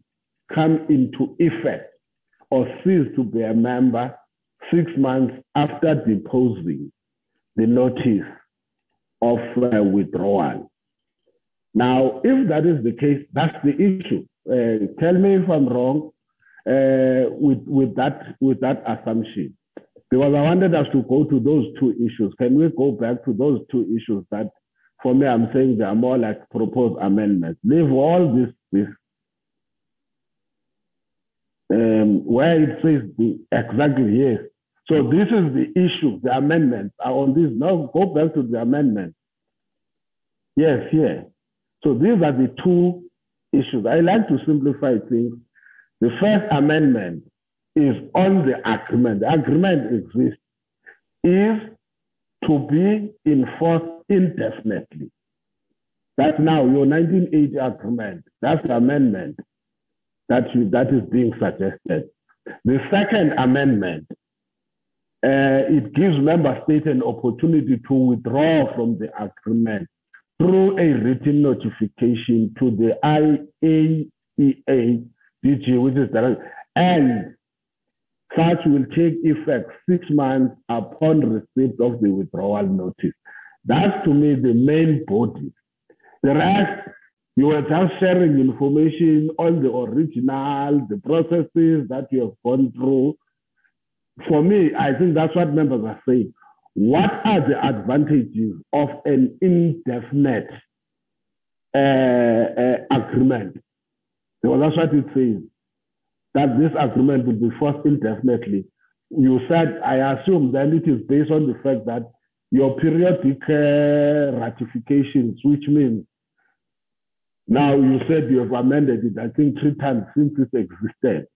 Speaker 1: come into effect or cease to be a member six months after deposing the notice of uh, withdrawal. Now, if that is the case, that's the issue. Uh, tell me if I'm wrong uh, with, with, that, with that assumption. Because I wanted us to go to those two issues. Can we go back to those two issues that, for me, I'm saying they are more like proposed amendments? Leave all this, this um, where it says the, exactly yes, so this is the issue. The amendments are on this. Now go back to the amendment. Yes, here. So these are the two issues. I like to simplify things. The first amendment is on the agreement. The agreement exists, is to be enforced indefinitely. That's now your 1980 agreement. That's the amendment that, you, that is being suggested. The second amendment uh, it gives member states an opportunity to withdraw from the agreement through a written notification to the IAEA DG, which is the and such will take effect six months upon receipt of the withdrawal notice. That's to me the main body. The rest, you were just sharing information on the original, the processes that you have gone through, for me, I think that's what members are saying. What are the advantages of an indefinite uh, uh, agreement? Because that's what it says, that this agreement will be forced indefinitely. You said, I assume then it is based on the fact that your periodic uh, ratifications, which means now you said you have amended it, I think, three times since it existed.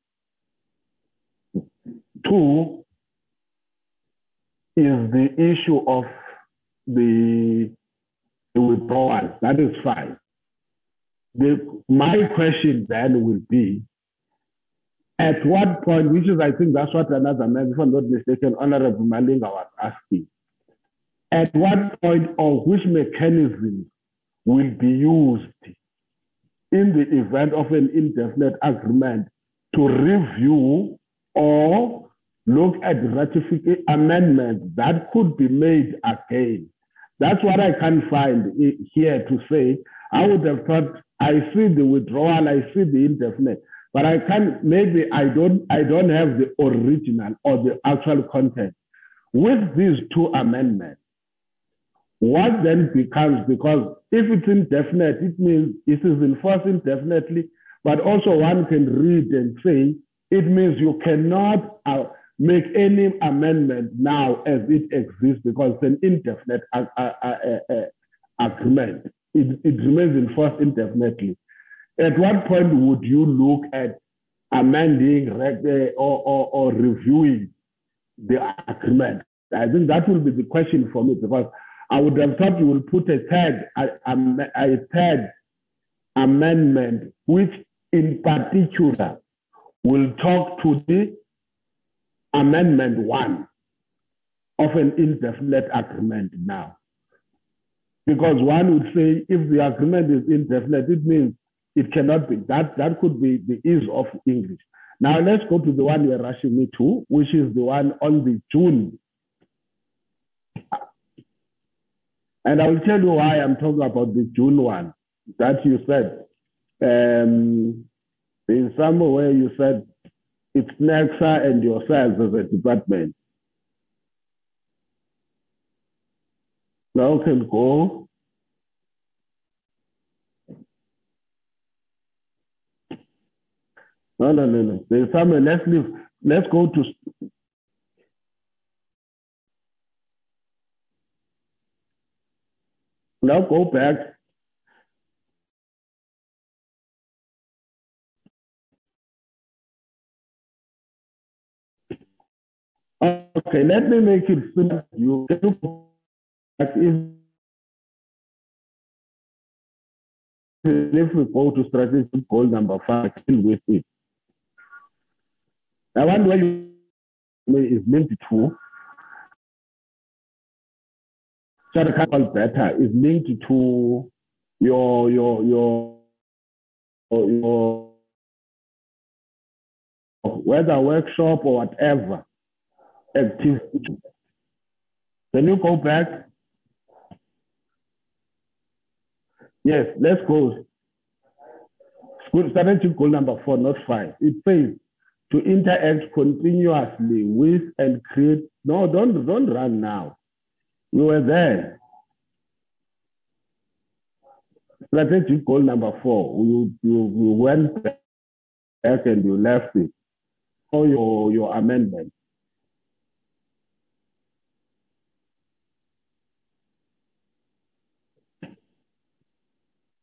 Speaker 1: Two is the issue of the, the withdrawal. That is fine. the, my question then will be, at what point, which is I think that's what another man, if I'm not mistaken, Honorable Malinga was asking, at what point or which mechanism will be used in the event of an indefinite agreement to review or look at ratification amendments that could be made again. That's what I can find here to say. I would have thought I see the withdrawal, I see the indefinite, but I can maybe I don't I don't have the original or the actual content. With these two amendments, what then becomes because if it's indefinite, it means it is enforced indefinitely, but also one can read and say it means you cannot uh, make any amendment now as it exists because it's an indefinite uh, uh, uh, uh agreement. It, it remains enforced indefinitely. At what point would you look at amending or, or, or reviewing the agreement? I think that will be the question for me because I would have thought you would put a third, a, a, third amendment, which in particular will talk to the amendment one of an indefinite agreement now. Because one would say if the agreement is indefinite, it means it cannot be. That, that could be the ease of English. Now let's go to the one you're rushing me to, which is the one on the June And I'll tell you why I'm talking about the June one that you said. Um, in somewhere you said it's NECSA and yourselves as a department. Now can go. No, no, no, no. There's somewhere. Let's leave. Let's go to Now go back. Okay, let me make it simple. You go back. if we go to strategic goal number five, deal with it. I wonder why you is linked to Character better is linked to your your your your whether workshop or whatever activity. Can you go back? Yes, let's go. School strategic goal number four, not five. It says to interact continuously with and create. No, don't don't run now. You were there. Strategic goal number four. You, you, you went back and you left it for your, your amendment.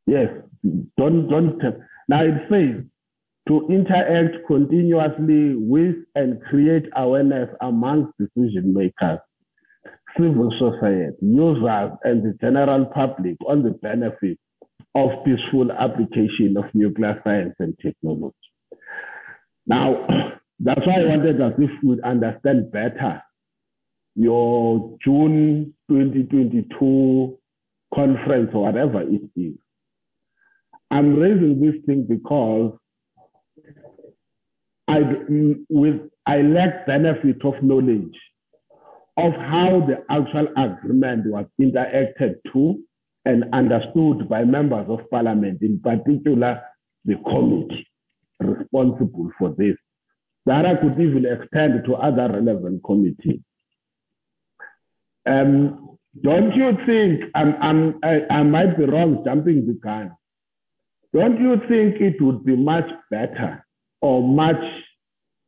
Speaker 1: Yes, don't don't. Now it says to interact continuously with and create awareness amongst decision makers civil society, users, and the general public on the benefits of peaceful application of nuclear science and technology. Now, that's why I wanted that if we understand better your June 2022 conference or whatever it is. I'm raising this thing because I, with, I lack benefit of knowledge of how the actual agreement was interacted to and understood by members of parliament, in particular the committee responsible for this. That could even extend to other relevant committees. Um, don't you think, I'm, I'm, I, I might be wrong jumping the gun, don't you think it would be much better or much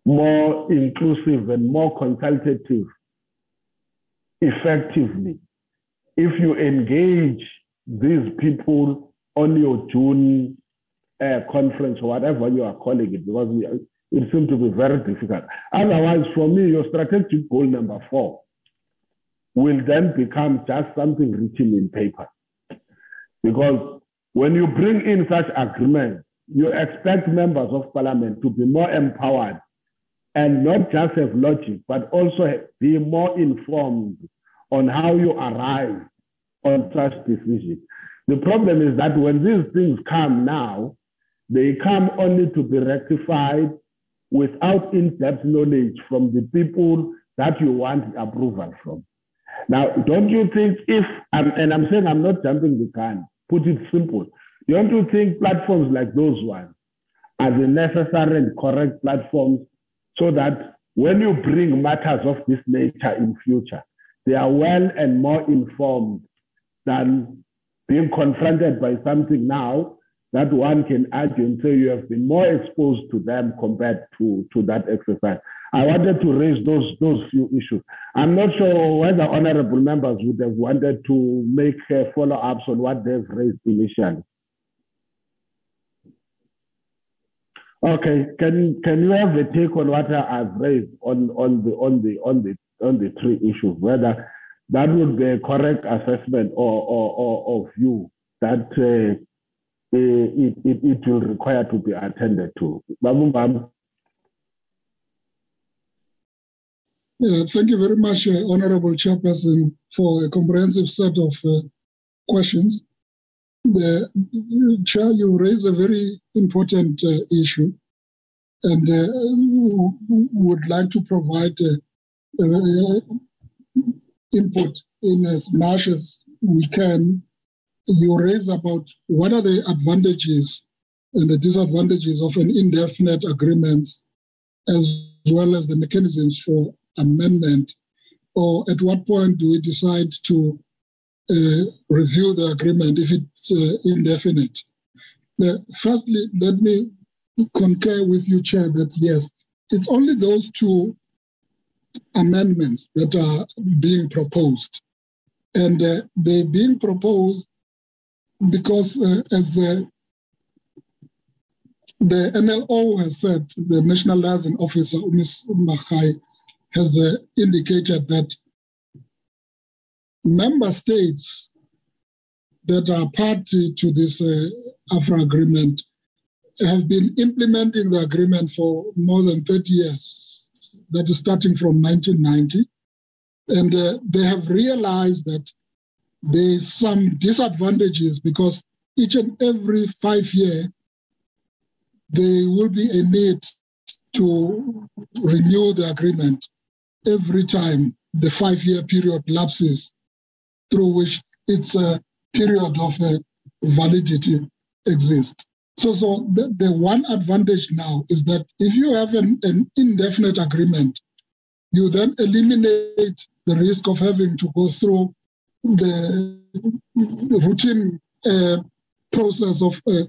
Speaker 1: more inclusive and more consultative effectively if you engage these people on your June uh, conference or whatever you are calling it, because it seems to be very difficult. Otherwise, for me, your strategic goal number four will then become just something written in paper. Because when you bring in such agreements, you expect members of parliament to be more empowered and not just have logic, but also be more informed on how you arrive on such decisions. The problem is that when these things come now, they come only to be rectified without in-depth knowledge from the people that you want approval from. Now, don't you think if, and I'm saying I'm not jumping the gun, put it simple, don't you think platforms like those ones are the necessary and correct platforms so that when you bring matters of this nature in future, they are well and more informed than being confronted by something now that one can argue and say you have been more exposed to them compared to, to that exercise. I wanted to raise those those few issues. I'm not sure whether honorable members would have wanted to make uh, follow-ups on what they've raised initially. Okay, can can you have a take on what I've raised on on the on the on the on the three issues? Whether that would be a correct assessment or or, or, or view that uh, it, it, it will require to be attended to.
Speaker 7: Yeah, thank you very much, uh, Honorable Chairperson, for a comprehensive set of uh, questions the chair, you raise a very important uh, issue, and uh, would like to provide uh, uh, input in as much as we can. You raise about what are the advantages and the disadvantages of an indefinite agreement, as well as the mechanisms for amendment, or at what point do we decide to review the agreement if it's uh, indefinite. Uh, firstly, let me concur with you, Chair, that yes, it's only those two amendments that are being proposed. And uh, they're being proposed because, uh, as uh, the NLO has said, the National Liaison Officer, Ms. Mahai, has indicated that member states that are party to this uh, AFRA agreement have been implementing the agreement for more than 30 years. That is starting from 1990. And uh, they have realized that there's some disadvantages because each and every five year, there will be a need to renew the agreement every time the five year period lapses through which its a period of uh, validity exists. So, so the, the one advantage now is that if you have an, an indefinite agreement, you then eliminate the risk of having to go through the routine uh, process of uh,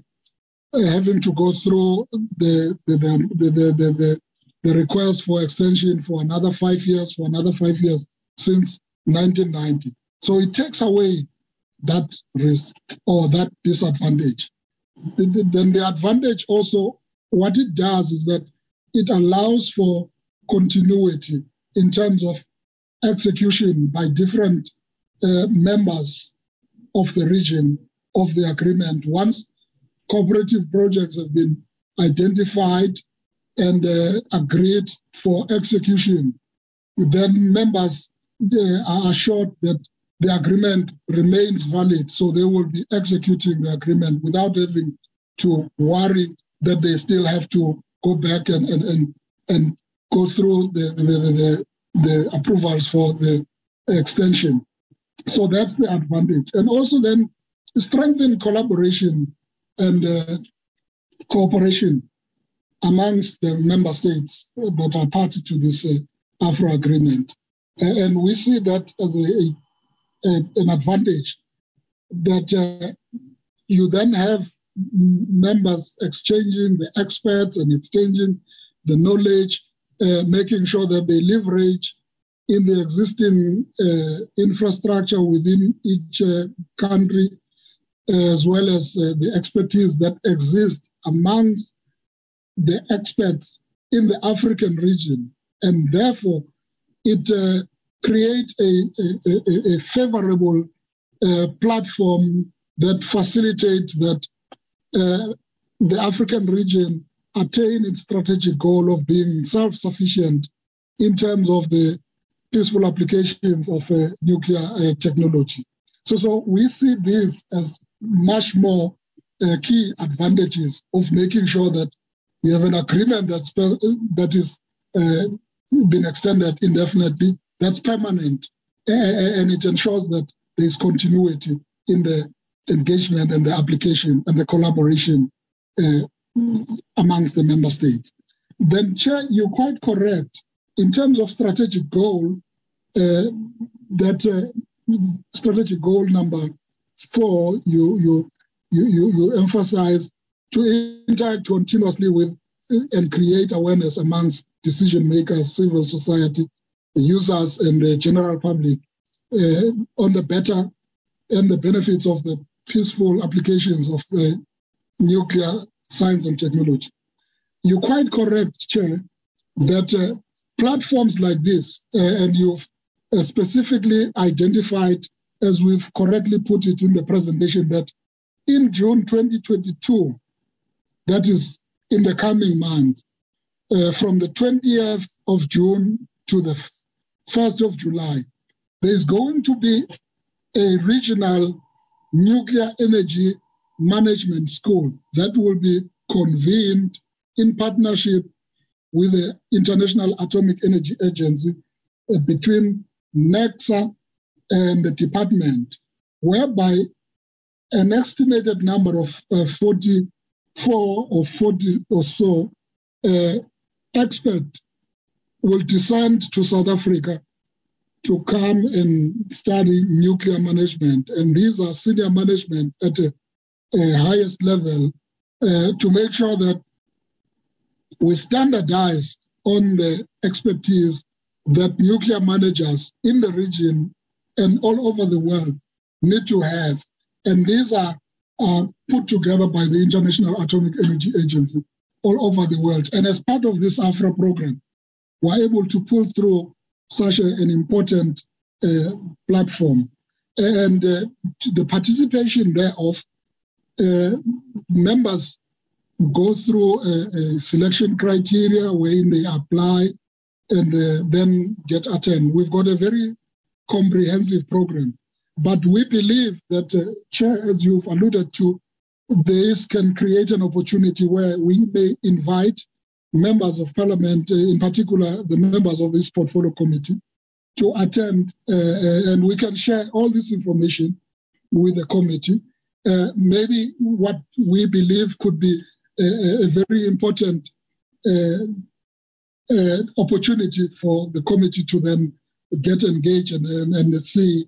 Speaker 7: uh, having to go through the the, the, the, the, the, the request for extension for another five years, for another five years since 1990. So it takes away that risk or that disadvantage. Then the advantage also, what it does is that it allows for continuity in terms of execution by different uh, members of the region of the agreement. Once cooperative projects have been identified and uh, agreed for execution, then members uh, are assured that the agreement remains valid. So they will be executing the agreement without having to worry that they still have to go back and, and, and, and go through the, the, the, the approvals for the extension. So that's the advantage. And also then strengthen collaboration and uh, cooperation amongst the member states that are party to this uh, AFRA agreement. And we see that as a, an advantage that uh, you then have members exchanging the experts and exchanging the knowledge, uh, making sure that they leverage in the existing uh, infrastructure within each uh, country, as well as uh, the expertise that exists amongst the experts in the African region. And therefore, it uh, create a, a, a, favorable uh, platform that facilitates that uh, the African region attain its strategic goal of being self-sufficient in terms of the peaceful applications of uh, nuclear uh, technology. So, so we see this as much more uh, key advantages of making sure that we have an agreement that's that is uh, been extended indefinitely, that's permanent, and it ensures that there is continuity in the engagement and the application and the collaboration uh, amongst the member states. Then, Chair, you're quite correct. In terms of strategic goal, uh, that uh, strategic goal number four, you, you, you, you, emphasize to interact continuously with uh, and create awareness amongst decision makers, civil society, users, and the general public uh, on the better and the benefits of the peaceful applications of the nuclear science and technology. You're quite correct, Chair, that uh, platforms like this, uh, and you've uh, specifically identified, as we've correctly put it in the presentation, that in June 2022, that is in the coming months, uh, from the 20th of June to the 1st of July, there's going to be a regional nuclear energy management school that will be convened in partnership with the International Atomic Energy Agency uh, between NECSA and the department, whereby an estimated number of uh, 44 or 40 or so uh, experts will descend to South Africa to come and study nuclear management. And these are senior management at the highest level uh, to make sure that we standardize on the expertise that nuclear managers in the region and all over the world need to have. And these are uh, put together by the International Atomic Energy Agency all over the world. And as part of this AFRA program, we're able to pull through such a, an important uh, platform. And uh, the participation thereof, uh, members go through a, a, selection criteria wherein they apply and uh, then get attend. We've got a very comprehensive program. But we believe that, uh, Chair, as you've alluded to, this can create an opportunity where we may invite members of parliament, uh, in particular the members of this portfolio committee, to attend uh, uh, and we can share all this information with the committee. Uh, maybe what we believe could be a, a very important uh, uh, opportunity for the committee to then get engaged and, and, and see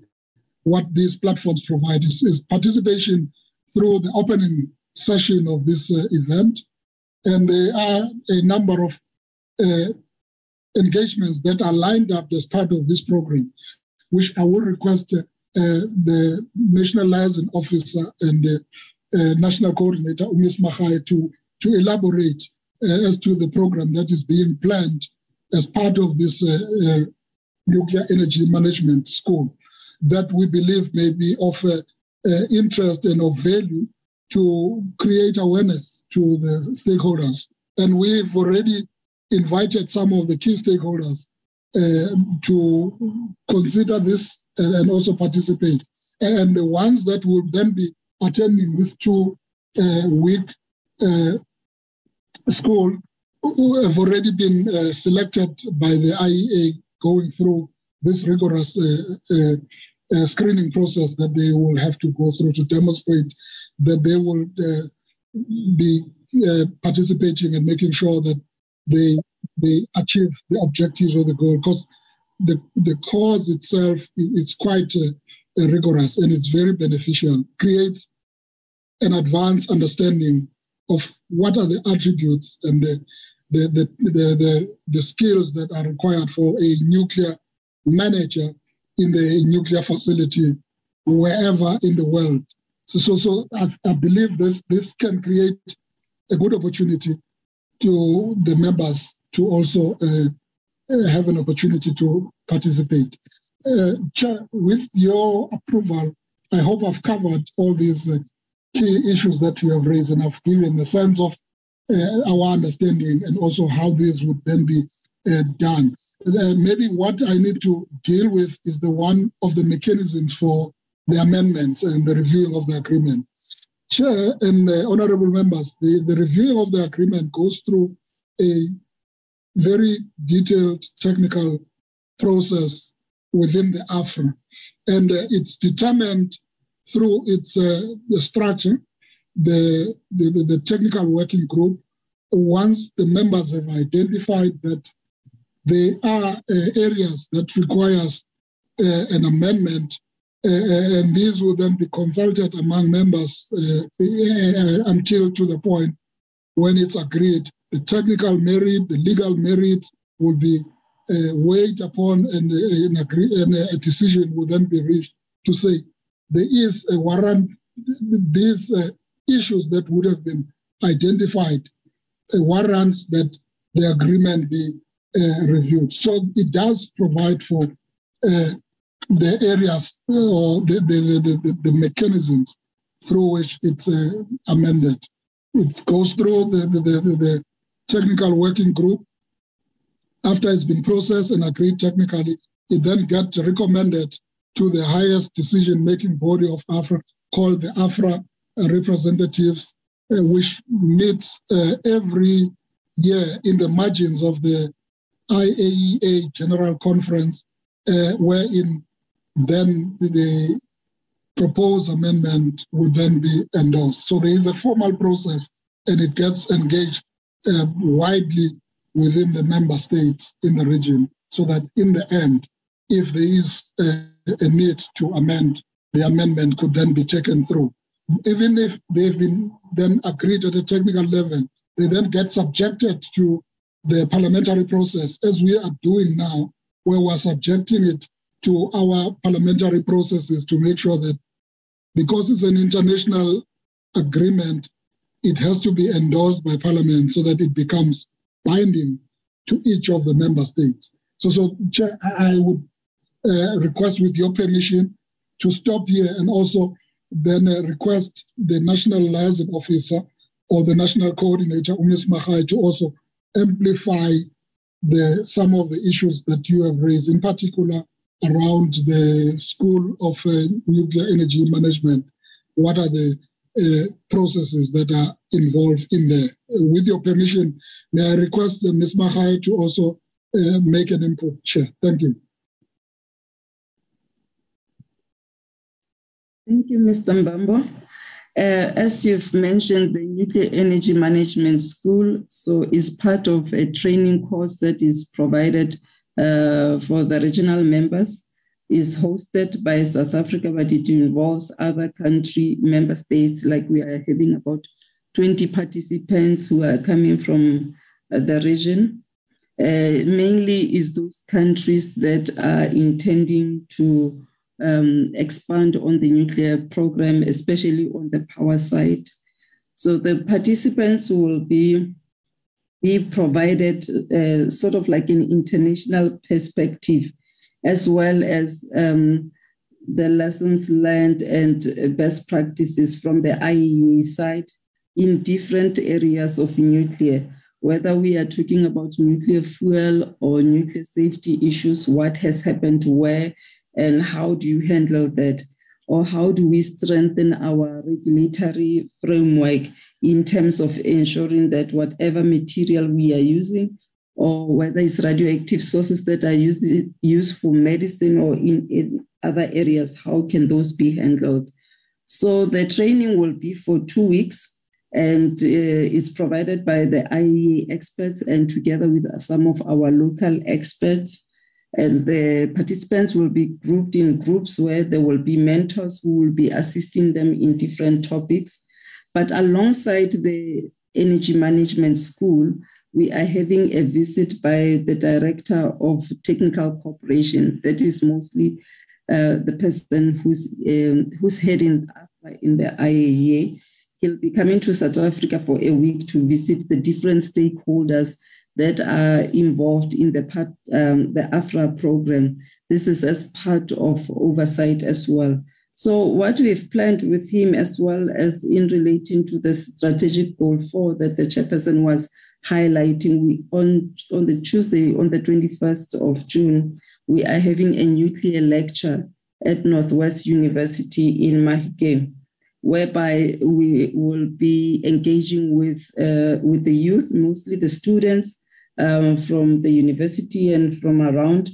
Speaker 7: what these platforms provide is, is, participation through the opening session of this event and there are a number of uh, engagements that are lined up as part of this program, which I will request uh, the National Liaison Officer and the uh, National Coordinator, Umis Mahai, to, to elaborate uh, as to the program that is being planned as part of this uh, uh, nuclear energy management school that we believe may be of interest and of value to create awareness to the stakeholders. And we've already invited some of the key stakeholders uh, to consider this and also participate. And the ones that will then be attending this two uh, week uh, school who have already been uh, selected by the IAEA going through this rigorous uh, uh, screening process that they will have to go through to demonstrate that they will be uh, participating and making sure that they they achieve the objectives of the goal. Because the the cause itself is quite uh, rigorous and it's very beneficial. Creates an advanced understanding of what are the attributes and the the, the, the, the, the skills that are required for a nuclear manager in the nuclear facility wherever in the world so, so, so I, I believe this this can create a good opportunity to the members to also uh, uh, have an opportunity to participate. Uh, with your approval, I hope I've covered all these uh, key issues that you have raised and I've given the sense of uh, our understanding and also how this would then be uh, done. Maybe what I need to deal with is the one of the mechanisms for the amendments and the reviewing of the agreement. Chair and honorable members, the, the reviewing of the agreement goes through a very detailed technical process within the AFRA. And uh, it's determined through its uh, the structure, the, the, the technical working group, once the members have identified that there are uh, areas that requires uh, an amendment, and these will then be consulted among members uh, until to the point when it's agreed. The technical merit, the legal merits will be uh, weighed upon, and, uh, agree, and a decision will then be reached to say there is a warrant. These issues that would have been identified warrants that the agreement be uh, reviewed. So it does provide for uh, the areas or the, the, the, the, mechanisms through which it's uh, amended. It goes through the, the, the, technical working group. After it's been processed and agreed technically, it then gets recommended to the highest decision-making body of AFRA called the AFRA representatives uh, which meets uh, every year in the margins of the IAEA General Conference, uh, wherein then the proposed amendment would then be endorsed. So there is a formal process and it gets engaged uh, widely within the member states in the region so that in the end, if there is a, a need to amend, the amendment could then be taken through even if they've been then agreed at a technical level, they then get subjected to the parliamentary process, as we are doing now, where we're subjecting it to our parliamentary processes to make sure that because it's an international agreement, it has to be endorsed by parliament so that it becomes binding to each of the member states. So, so Chair, I would uh, request with your permission to stop here and also then uh, request the national liaison officer or the national coordinator, Umis Mahai, to also amplify the, some of the issues that you have raised, in particular around the School of uh, Nuclear Energy Management. What are the uh, processes that are involved in there? Uh, with your permission, may I request uh, Ms. Mahai to also uh, make an input? Chair, thank you.
Speaker 10: Thank you, Mr. Mbambo. Uh, as you've mentioned, the Nuclear Energy Management School so is part of a training course that is provided uh, for the regional members. is hosted by South Africa, but it involves other country member states. Like we are having about 20 participants who are coming from uh, the region. Uh, mainly is those countries that are intending to um, expand on the nuclear program, especially on the power side. So the participants will be be provided uh, sort of like an international perspective, as well as um, the lessons learned and best practices from the IAEA side in different areas of nuclear, whether we are talking about nuclear fuel or nuclear safety issues, what has happened where, and how do you handle that? Or how do we strengthen our regulatory framework in terms of ensuring that whatever material we are using, or whether it's radioactive sources that are used, used for medicine or in, in other areas, how can those be handled? So the training will be for two weeks and uh, it's provided by the IAEA experts and together with some of our local experts. And the participants will be grouped in groups where there will be mentors who will be assisting them in different topics. But alongside the energy management school, we are having a visit by the director of technical cooperation. That is mostly uh, the person who's um, who's heading in the IAEA. He'll be coming to South Africa for a week to visit the different stakeholders that are involved in the part, um, the AFRA program. This is as part of oversight as well. So what we've planned with him as well as in relating to the strategic goal four that the chairperson was highlighting, we on on the Tuesday, on the 21st of June, we are having a nuclear lecture at Northwest University in Mahikeng, whereby we will be engaging with uh, with the youth, mostly the students um, from the university and from around,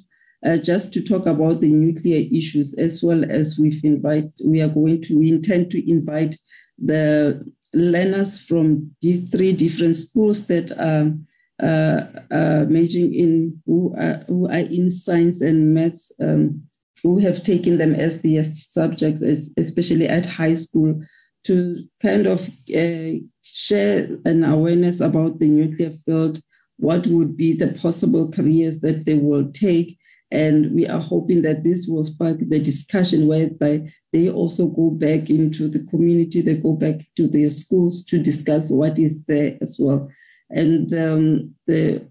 Speaker 10: uh, just to talk about the nuclear issues, as well as we've invite, we are going to, we intend to invite the learners from the three different schools that are uh, uh, majoring in who are, who are in science and maths, um, who have taken them as their subjects, as, especially at high school, to kind of uh, share an awareness about the nuclear field, what would be the possible careers that they will take. And we are hoping that this will spark the discussion whereby they also go back into the community, they go back to their schools to discuss what is there as well. And um, the,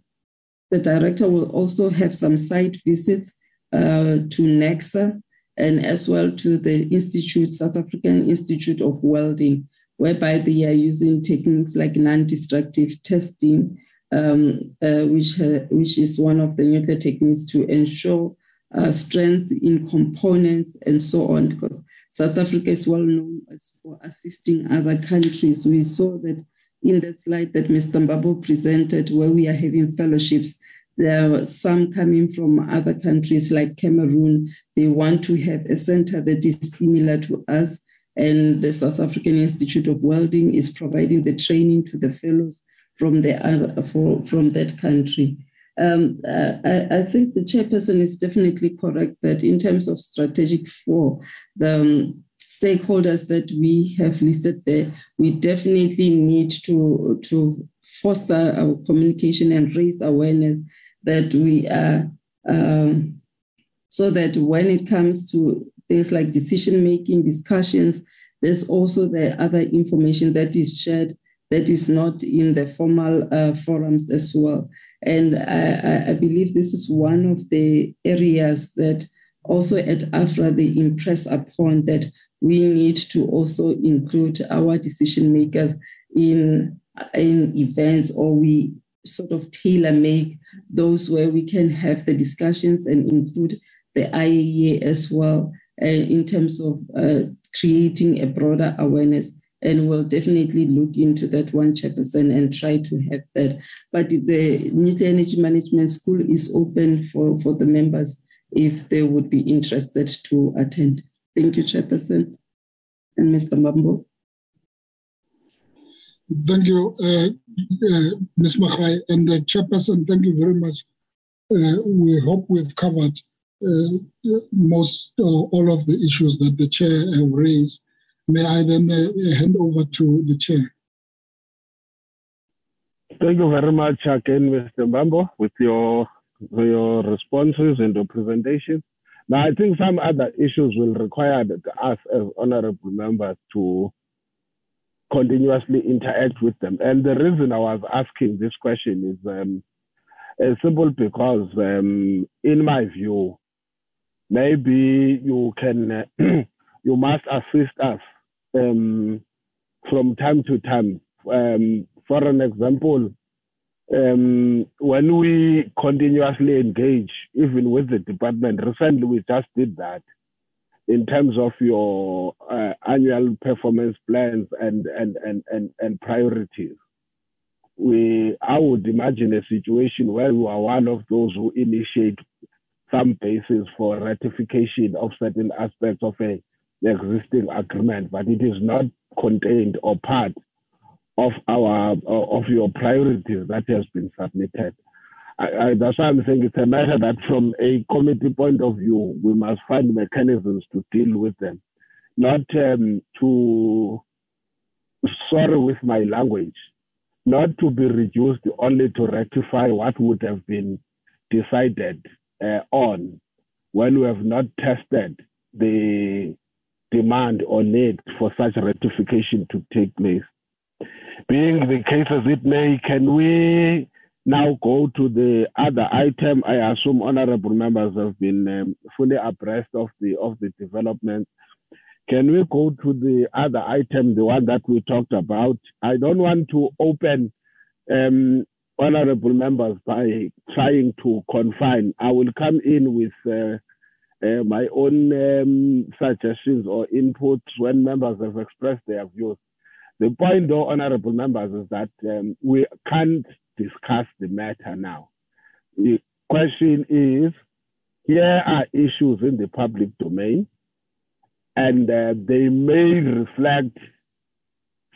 Speaker 10: the director will also have some site visits uh, to NECSA and as well to the Institute, South African Institute of Welding, whereby they are using techniques like non-destructive testing, um, uh, which, uh, which is one of the nuclear techniques to ensure uh, strength in components and so on, because South Africa is well known as for assisting other countries. We saw that in the slide that Mr. Mbambo presented, where we are having fellowships, there are some coming from other countries like Cameroon. They want to have a center that is similar to us. And the South African Institute of Welding is providing the training to the fellows from the other, from that country. Um, I, I, think the chairperson is definitely correct that in terms of strategic four, the um, stakeholders that we have listed there, we definitely need to, to foster our communication and raise awareness that we are, um, so that when it comes to things like decision making, discussions, there's also the other information that is shared that is not in the formal uh, forums as well. And I, I, believe this is one of the areas that also at AFRA they impress upon that we need to also include our decision makers in, in events or we sort of tailor make those where we can have the discussions and include the IAEA as well uh, in terms of uh, creating a broader awareness and we'll definitely look into that one chairperson and try to have that. But the nuclear energy management school is open for, for the members if they would be interested to attend. Thank you, Chairperson and Mr. Mbambo.
Speaker 7: Thank you, uh, uh, Ms. Makhai and uh, Chairperson. Thank you very much. Uh, we hope we've covered uh, most all of the issues that the chair raised. May I then uh, hand over to the chair?
Speaker 1: Thank you very much again, Mr. Mbambo, with your your responses and your presentation. Now, I think some other issues will require us as honorable members to continuously interact with them. And the reason I was asking this question is um, simple because, um, in my view, maybe you can, uh, you must assist us um, from time to time. Um, for an example, um, when we continuously engage, even with the department, recently we just did that in terms of your uh, annual performance plans and, and, and, and, and priorities. We, I would imagine a situation where you are one of those who initiate some basis for ratification of certain aspects of a the existing agreement, but it is not contained or part of our of your priorities that has been submitted. I, I, that's why I'm saying it's a matter that, from a committee point of view, we must find mechanisms to deal with them, not um, to sorry with my language, not to be reduced only to rectify what would have been decided uh, on when we have not tested the demand or need for such ratification to take place. Being the case as it may, can we now go to the other item? I assume honorable members have been um, fully abreast of the of the development. can we go to the other item, the one that we talked about? I don't want to open um, honorable members by trying to confine. I will come in with uh, uh, my own um, suggestions or inputs when members have expressed their views. The point, though, honorable members, is that um, we can't discuss the matter now. The question is here are issues in the public domain, and uh, they may reflect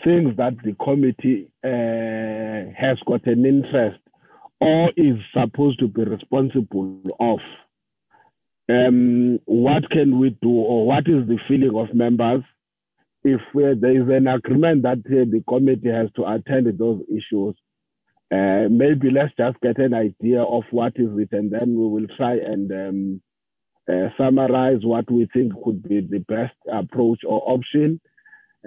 Speaker 1: things that the committee uh, has got an interest or is supposed to be responsible of. Um, what can we do, or what is the feeling of members if uh, there is an agreement that uh, the committee has to attend those issues? Uh, maybe let's just get an idea of what is it, and then we will try and um, uh, summarize what we think could be the best approach or option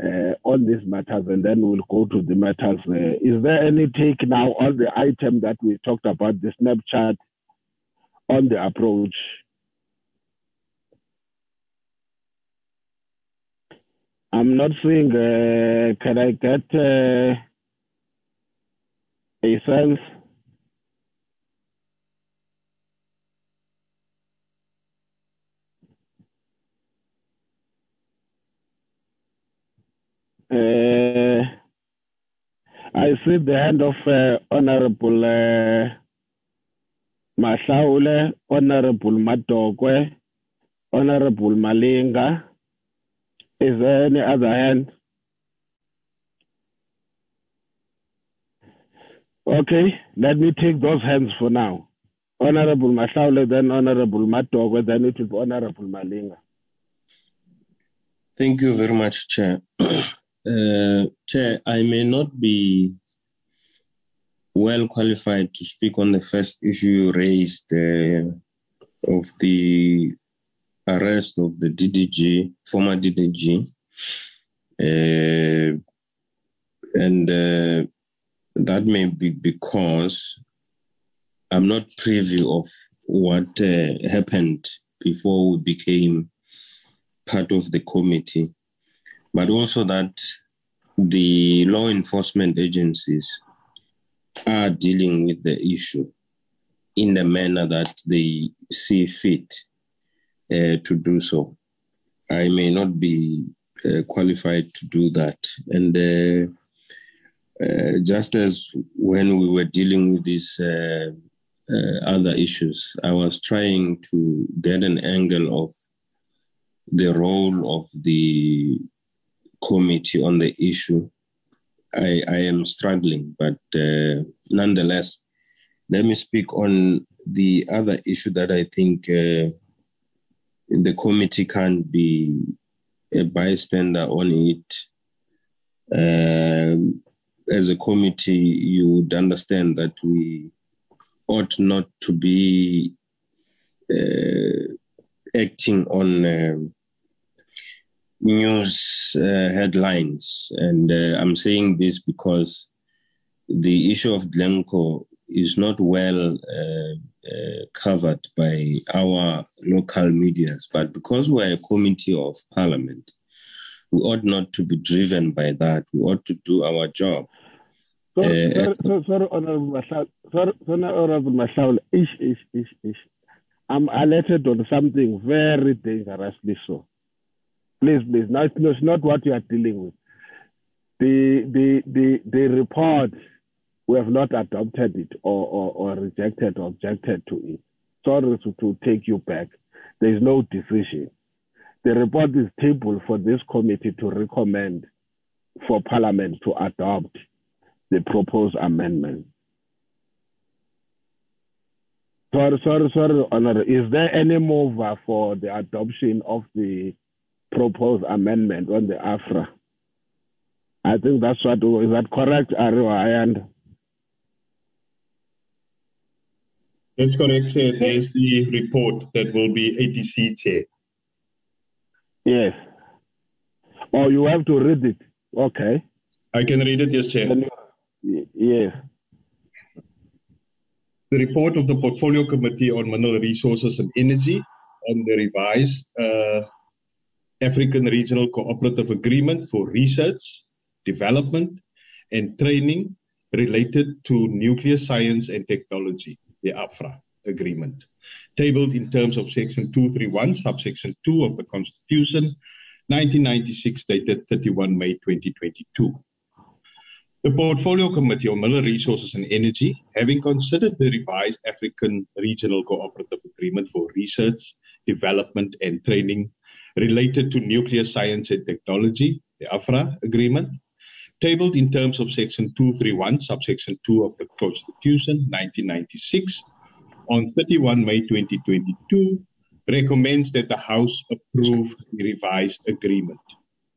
Speaker 1: uh, on these matters, and then we'll go to the matters. Uh, is there any take now on the item that we talked about, the Snapchat, on the approach? I'm not seeing, uh, can I get uh, a sense? Uh, I see the hand of uh, Honorable uh, Mahlaule, Honorable Matokwe, Honorable Malinga. Is there any other hand? Okay, let me take those hands for now. Honorable Mahlaule, then Honorable Matokwe, then it will be Honorable Malinga.
Speaker 6: Thank you very much, Chair. Uh, Chair, I may not be well qualified to speak on the first issue you raised uh, of the arrest of the DDG, former DDG. Uh, and uh, that may be because I'm not privy of what uh, happened before we became part of the committee but also that the law enforcement agencies are dealing with the issue in the manner that they see fit uh, to do so. I may not be uh, qualified to do that. And uh, uh just as when we were dealing with these uh, uh, other issues, I was trying to get an angle of the role of the committee on the issue. I, I am struggling, but nonetheless, let me speak on the other issue that I think the committee can't be a bystander on it. Um, as a committee, you would understand that we ought not to be uh, acting on um, news uh, headlines. And uh, I'm saying this because the issue of Glencore is not well uh, uh, covered by our local medias. But because we're a committee of parliament, we ought not to be driven by that. We ought to do our job.
Speaker 1: Sorry, uh, sorry, sorry, Honorable Mashal, sorry, sorry, Honorable ish, ish, ish, ish. I'm alerted on something very dangerously so. Please, please. No, it's not what you are dealing with. The, the, the, the report, we have not adopted it or, or, or rejected or objected to it. Sorry to, to take you back. There is no decision. The report is tabled for this committee to recommend for Parliament to adopt the proposed amendment. Sorry, sorry, sorry, Honor. Is there any mover for the adoption of the proposed amendment on the AFRA. I think that's what, is that correct, Ariwa? And
Speaker 4: That's correct, Chair. There's the report that will be ATC, Chair.
Speaker 1: Yes. Oh, you have to read it. Okay.
Speaker 4: I can read it, yes, Chair.
Speaker 1: Yes.
Speaker 4: The report of the Portfolio Committee on Mineral Resources and Energy on the revised uh, African Regional Cooperative Agreement for Research, Development, and Training related to Nuclear Science and Technology, the AFRA Agreement, tabled in terms of Section 231, subsection 2 of the Constitution, 1996, dated 31 May 2022. The Portfolio Committee on Mineral Resources and Energy, having considered the revised African Regional Cooperative Agreement for Research, Development, and Training related to Nuclear Science and Technology, the AFRA Agreement, tabled in terms of Section 231, subsection 2 of the Constitution, 1996, on 31 May 2022, recommends that the House approve the revised agreement.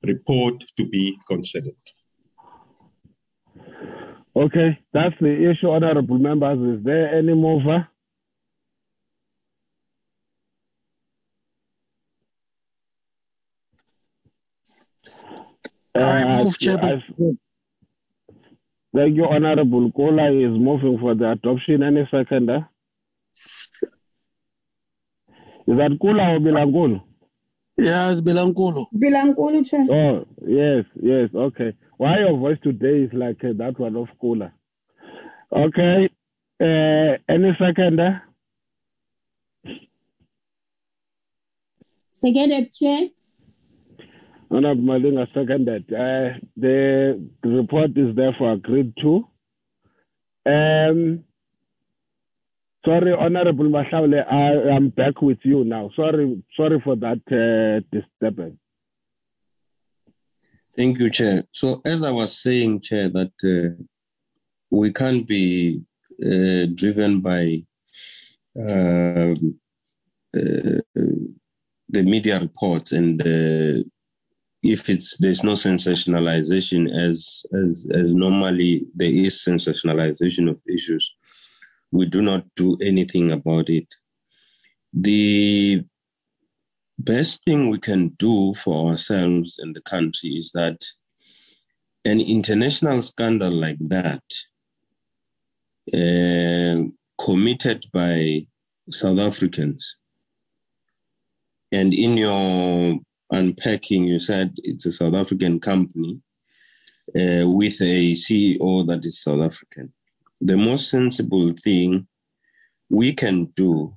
Speaker 4: Report to be considered.
Speaker 1: Okay, that's the issue, honorable members. Is there any mover?
Speaker 11: I move,
Speaker 1: Uh,
Speaker 11: Chairman.
Speaker 1: Thank you, Honorable Kola is moving for the adoption. Any seconder? Is that Kula or Bilankulu?
Speaker 11: Yeah, it's Belankulu.
Speaker 2: Bilankulu, Chair.
Speaker 1: Oh, yes, yes, okay. Why your voice today is like uh, that one of Kula? Okay, uh, any seconder?
Speaker 9: Seconded, Chair.
Speaker 1: Honorable Malinga seconded. Uh, the report is therefore agreed to. Um, sorry, Honorable Mahlaule, I am back with you now. Sorry, sorry for that uh, disturbance.
Speaker 6: Thank you, Chair. So, as I was saying, Chair, that uh, we can't be uh, driven by um, uh, the media reports, and uh, if it's there's no sensationalization as as as normally there is sensationalization of issues, we do not do anything about it. The best thing we can do for ourselves and the country is that an international scandal like that, uh, committed by South Africans, and in your unpacking, you said it's a South African company uh, with a CEO that is South African. The most sensible thing we can do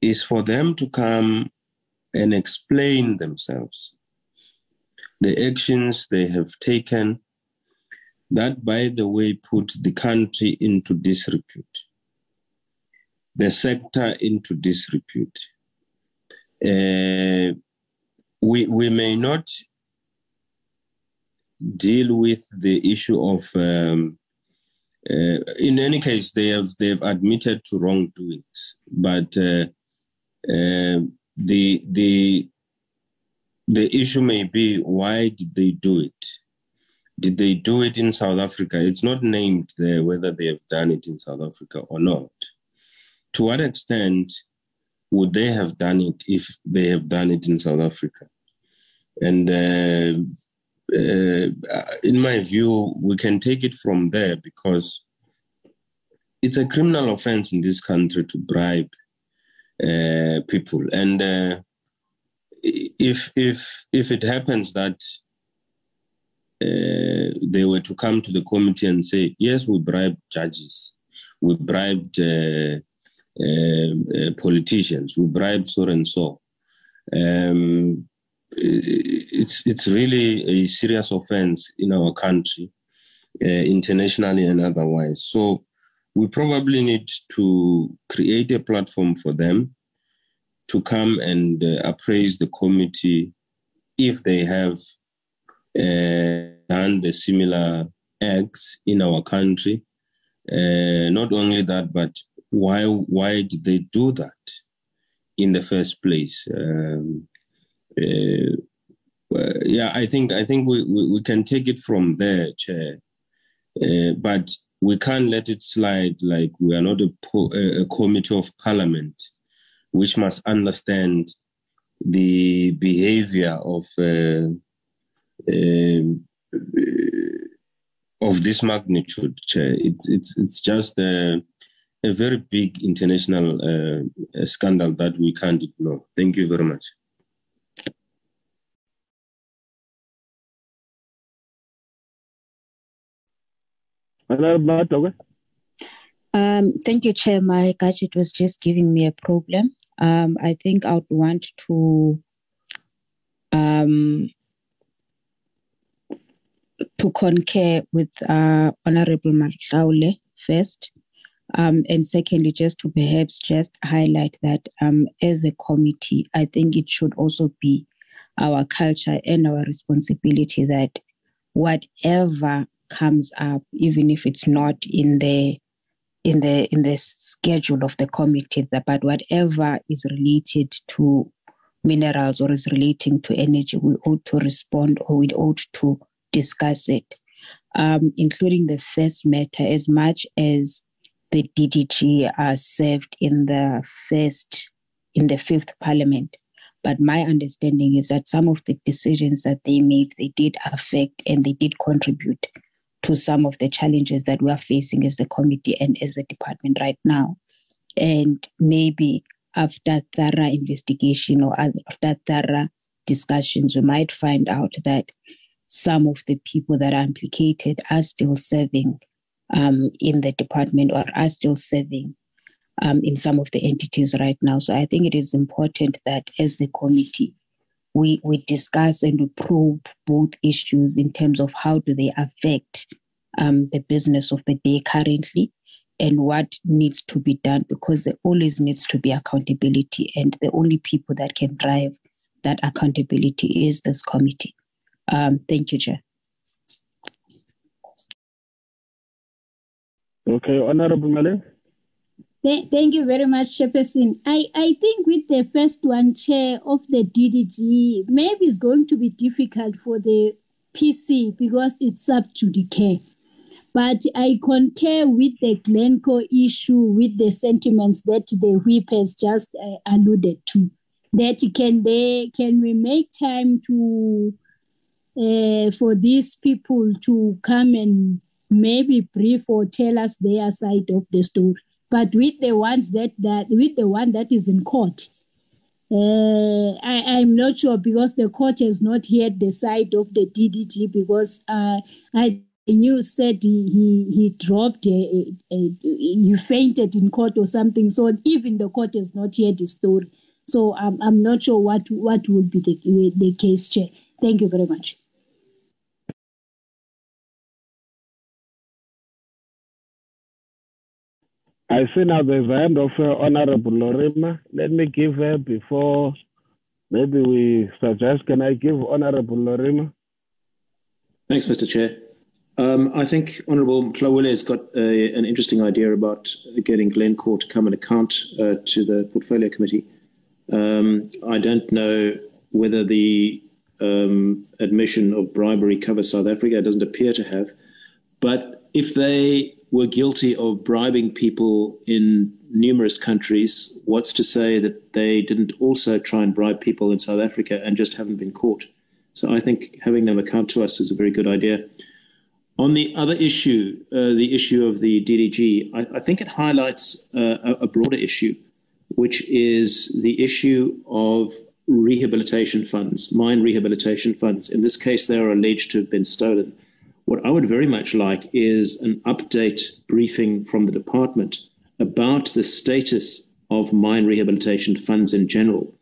Speaker 6: is for them to come and explain themselves. The actions they have taken, that, by the way, put the country into disrepute, the sector into disrepute. Uh, we, we may not deal with the issue of um, uh, in any case they have they have admitted to wrongdoings but uh, uh, the the the issue may be why did they do it? Did they do it in south africa? It's not named there whether they have done it in south africa or not. To what extent would they have done it if they have done it in south africa? And uh, uh, in my view, we can take it from there because it's a criminal offense in this country to bribe uh, people, and uh, if if if it happens that uh, they were to come to the committee and say, yes, we bribed judges, we bribed uh, uh, politicians, who bribe so and so. Um, it's it's really a serious offense in our country, uh, internationally and otherwise. So we probably need to create a platform for them to come and uh, appraise the committee if they have uh, done the similar acts in our country. Uh, not only that, but why why did they do that in the first place? Um, uh, yeah, I think I think we, we, we can take it from there, Chair. Uh, but we can't let it slide like we are not a, po- a committee of parliament, which must understand the behavior of uh, um, uh, of this magnitude, Chair. It's it's it's just a, a very big international uh, scandal that we can't ignore. Thank you very much.
Speaker 8: Um, thank you, Chair. My gadget was just giving me a problem. Um, I think I would want to um, to concur with uh, Honorable Mahlaule first. Um, and secondly, just to perhaps just highlight that um, as a committee, I think it should also be our culture and our responsibility that whatever comes up, even if it's not in the in the in the schedule of the committee, but whatever is related to minerals or is relating to energy, we ought to respond or we ought to discuss it, um, including the first matter as much as the DDG are served in the first, in the fifth parliament. But my understanding is that some of the decisions that they made, they did affect and they did contribute to some of the challenges that we are facing as the committee and as the department right now. And maybe after thorough investigation or after thorough discussions, we might find out that some of the people that are implicated are still serving um, in the department or are still serving um, in some of the entities right now. So I think it is important that as the committee, we, we discuss and we probe both issues in terms of how do they affect um, the business of the day currently and what needs to be done because there always needs to be accountability and the only people that can drive that accountability is this committee. Um, thank you, Chair.
Speaker 1: Okay, Honorable Male.
Speaker 9: Thank you very much, Chairperson. I, I think with the first one, Chair of the DDG, maybe it's going to be difficult for the PC because it's up to the judice. But I concur with the Glencore issue with the sentiments that the whip has just uh, alluded to. That can they can we make time to uh, for these people to come and maybe brief or tell us their side of the story. But with the ones that that with the one that is in court, uh, I, I'm not sure because the court has not heard the side of the DDG because uh, I you said he he, he dropped a, a, a, he fainted in court or something. So even the court has not heard the story. So I'm I'm not sure what what would be the the case, Chair. Thank you very much.
Speaker 1: I see now there's the hand of uh, Honorable Lorimer. Let me give her before maybe we suggest. Can I give Honorable Lorimer?
Speaker 12: Thanks, Mr. Chair. Um, I think Honourable Mahlaule has got a, an interesting idea about getting Glencore to come and account uh, to the Portfolio Committee. Um, I don't know whether the um, admission of bribery covers South Africa. It doesn't appear to have. But if they were guilty of bribing people in numerous countries, what's to say that they didn't also try and bribe people in South Africa and just haven't been caught? So I think having them account to us is a very good idea. On the other issue, uh, the issue of the DDG, I, I think it highlights uh, a, a broader issue, which is the issue of rehabilitation funds, mine rehabilitation funds. In this case, they are alleged to have been stolen. What I would very much like is an update briefing from the department about the status of mine rehabilitation funds in general.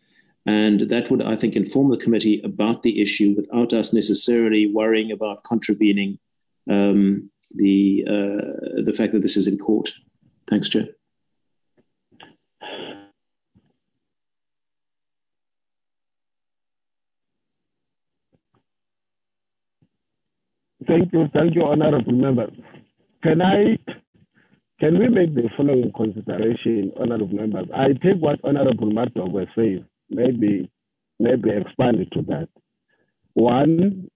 Speaker 12: And that would, I think, inform the committee about the issue without us necessarily worrying about contravening um, the uh, the fact that this is in court. Thanks, Chair.
Speaker 1: Thank you, thank you, honourable members. Can I, can we make the following consideration, honourable members? I take what honourable Murdoch was saying, maybe, maybe expand it to that. One,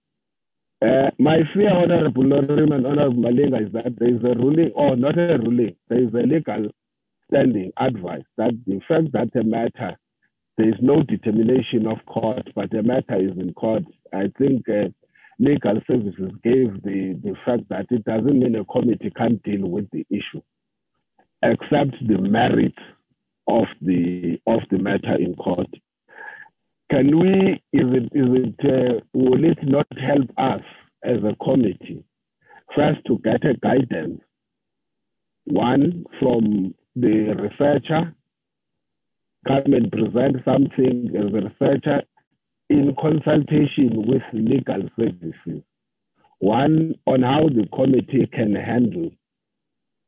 Speaker 1: uh, my fear, honourable Lorim and honourable Malinga, is that there is a ruling, or not a ruling, there is a legal standing advice that the fact that a matter, there is no determination of court, but the matter is in court. I think uh, legal services gave the, the fact that it doesn't mean a committee can't deal with the issue, except the merit of the of the matter in court. Can we? Is it? Is it? Uh, will it not help us as a committee first to get a guidance, one from the researcher, come and present something as a researcher in consultation with legal services. One on how the committee can handle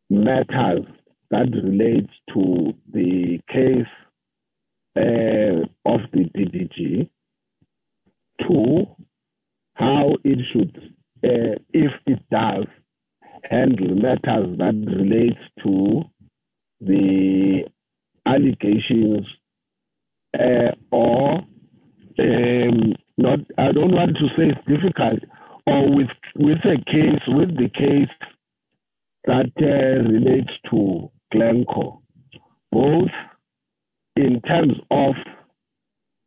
Speaker 1: matters that relate to the case uh, of the DDG. Two, how it should, uh, if it does, handle matters that relate to the allegations uh, or um, not, I don't want to say it's difficult, or with, with a case, with the case that uh, relates to Glencore, both in terms of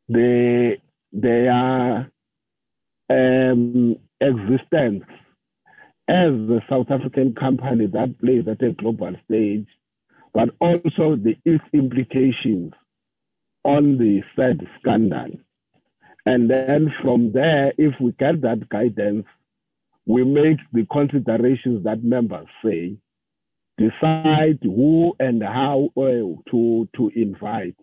Speaker 1: the, their um, existence as a South African company that plays at a global stage, but also the its implications on the said scandal. And then from there, if we get that guidance, we make the considerations that members say, decide who and how uh, to to invite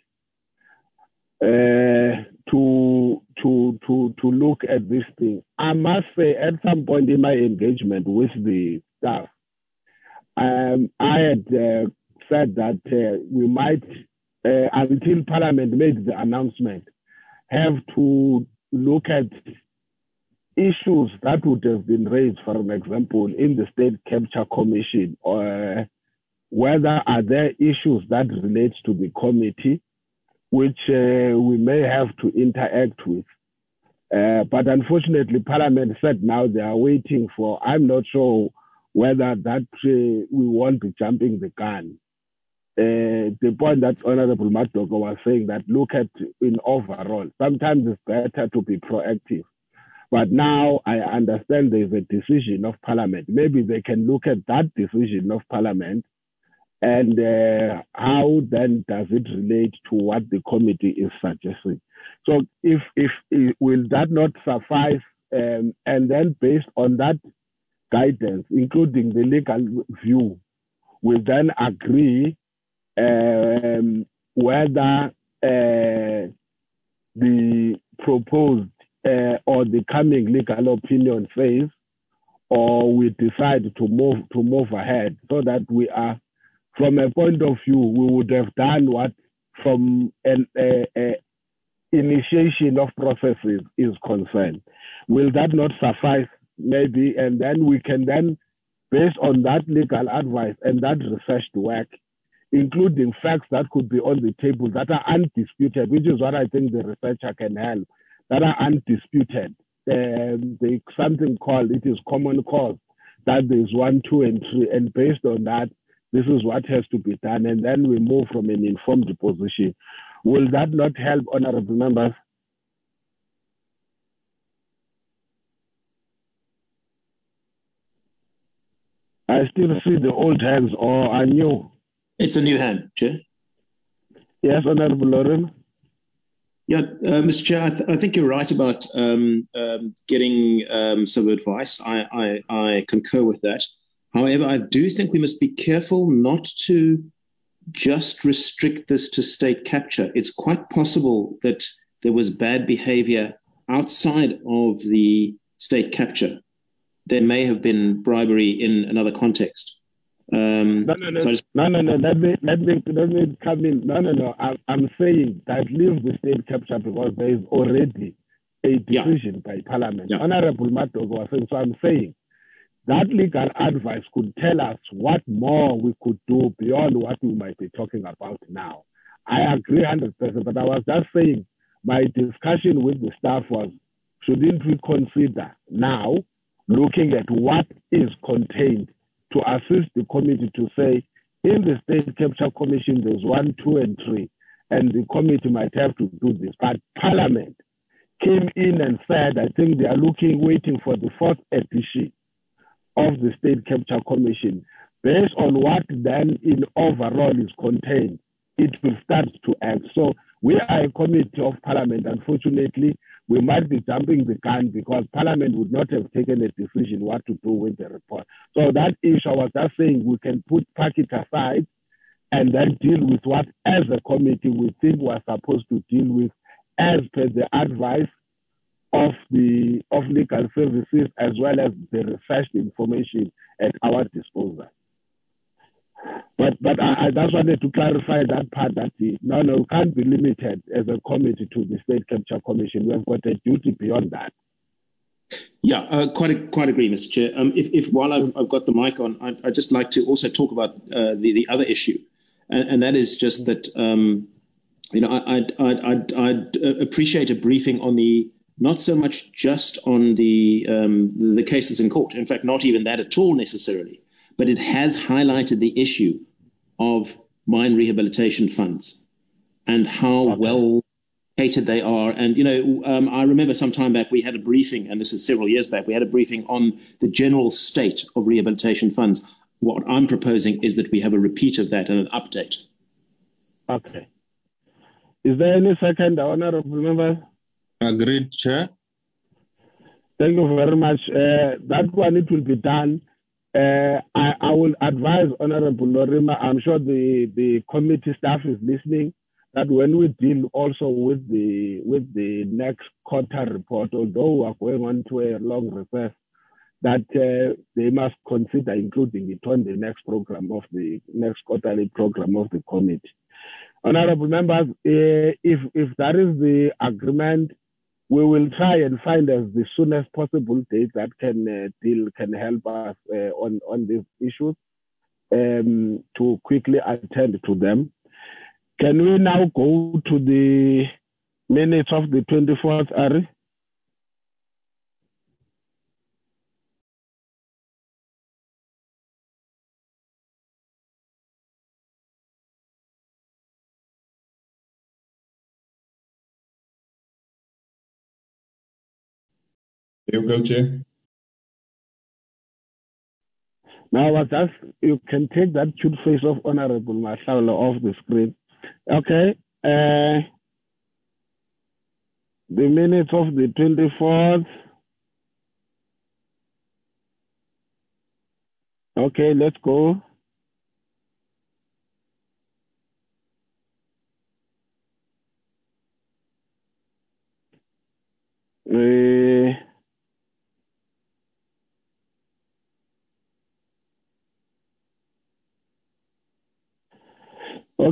Speaker 1: uh, to to to to look at this thing. I must say, at some point in my engagement with the staff, um, I had uh, said that uh, we might, uh, until Parliament made the announcement, have to look at issues that would have been raised, for an example, in the State Capture Commission, or whether are there issues that relate to the committee, which uh, we may have to interact with. Uh, but unfortunately, Parliament said now they are waiting for. I'm not sure whether that uh, we won't be jumping the gun. Uh, the point that Honorable Madogo was saying that look at in overall, sometimes it's better to be proactive. But now I understand there's a decision of Parliament. Maybe they can look at that decision of Parliament and uh, how then does it relate to what the committee is suggesting. So if, if, if will that not suffice? Um, and then based on that guidance, including the legal view, we then agree um, whether uh, the proposed uh, or the coming legal opinion phase, or we decide to move to move ahead, so that we are, from a point of view, we would have done what from an uh, uh, initiation of processes is concerned. Will that not suffice? Maybe, and then we can then, based on that legal advice and that researched work, including facts that could be on the table that are undisputed, which is what I think the researcher can help, that are undisputed. Um, something called it is common cause that there's one, two, and three, and based on that, this is what has to be done, and then we move from an informed position. Will that not help, honorable members? I still see the old hands, or are new.
Speaker 12: It's a new hand, Chair.
Speaker 1: Yes, Honorable Lauren.
Speaker 12: Yeah, uh, Mr. Chair, I, th- I, think you're right about um, um, getting um, some advice. I, I, I, concur with that. However, I do think we must be careful not to just restrict this to state capture. It's quite possible that there was bad behavior outside of the state capture. There may have been bribery in another context. Um,
Speaker 1: no, no, no, so just... no, no, no. Let me, let me, let me come in. No, no, no. I'm, I'm saying that leave the state capture because there is already a decision yeah. by Parliament. Yeah. Honorable was saying. So I'm saying that legal advice could tell us what more we could do beyond what we might be talking about now. I agree 100%, but I was just saying my discussion with the staff was shouldn't we consider now looking at what is contained to assist the committee to say, in the State Capture Commission, there's one, two, and three, and the committee might have to do this. But Parliament came in and said, I think they are looking, waiting for the fourth edition of the State Capture Commission. Based on what then in overall is contained, it will start to act. So we are a committee of Parliament. Unfortunately, we might be jumping the gun because Parliament would not have taken a decision what to do with the report. So that issue, I was just saying, we can put pack it aside and then deal with what, as a committee, we think we're supposed to deal with, as per the advice of the of legal services as well as the refreshed information at our disposal. But but I, I just wanted to clarify that part that the, no no we can't be limited as a committee to the State Capture Commission. We've got a duty beyond that.
Speaker 12: Yeah, uh, quite quite agree, Mr. Chair. Um, if, if while I've, I've got the mic on, I'd, I'd just like to also talk about uh, the the other issue, and, and that is just that um, you know I, I'd, I'd, I'd, I'd appreciate a briefing on the not so much just on the um, the cases in court. In fact, not even that at all necessarily. But it has highlighted the issue of mine rehabilitation funds and how okay. well catered they are. And you know, um, I remember some time back we had a briefing, and this is several years back. We had a briefing on the general state of rehabilitation funds. What I'm proposing is that we have a repeat of that and an update.
Speaker 1: Okay. Is there any second, honorable member?
Speaker 6: Agreed, Chair.
Speaker 1: Thank you very much. Uh, that one, it will be done. Uh, I, I, will advise Honorable Lorimer, I'm sure the, the committee staff is listening, that when we deal also with the with the next quarter report, although we are going on to a long recess, that uh, they must consider including it on the next program of the next quarterly program of the committee. Honorable members, uh, if if that is the agreement, we will try and find as the soonest possible date that can uh, deal can help us uh, on on these issues um, to quickly attend to them. Can we now go to the minutes of the 24th, Ari?
Speaker 4: You go, Chair.
Speaker 1: Now, just you can take that cute face of Honorable Mashala off the screen. Okay. Uh, the minutes of the 24th. Okay, let's go. Uh,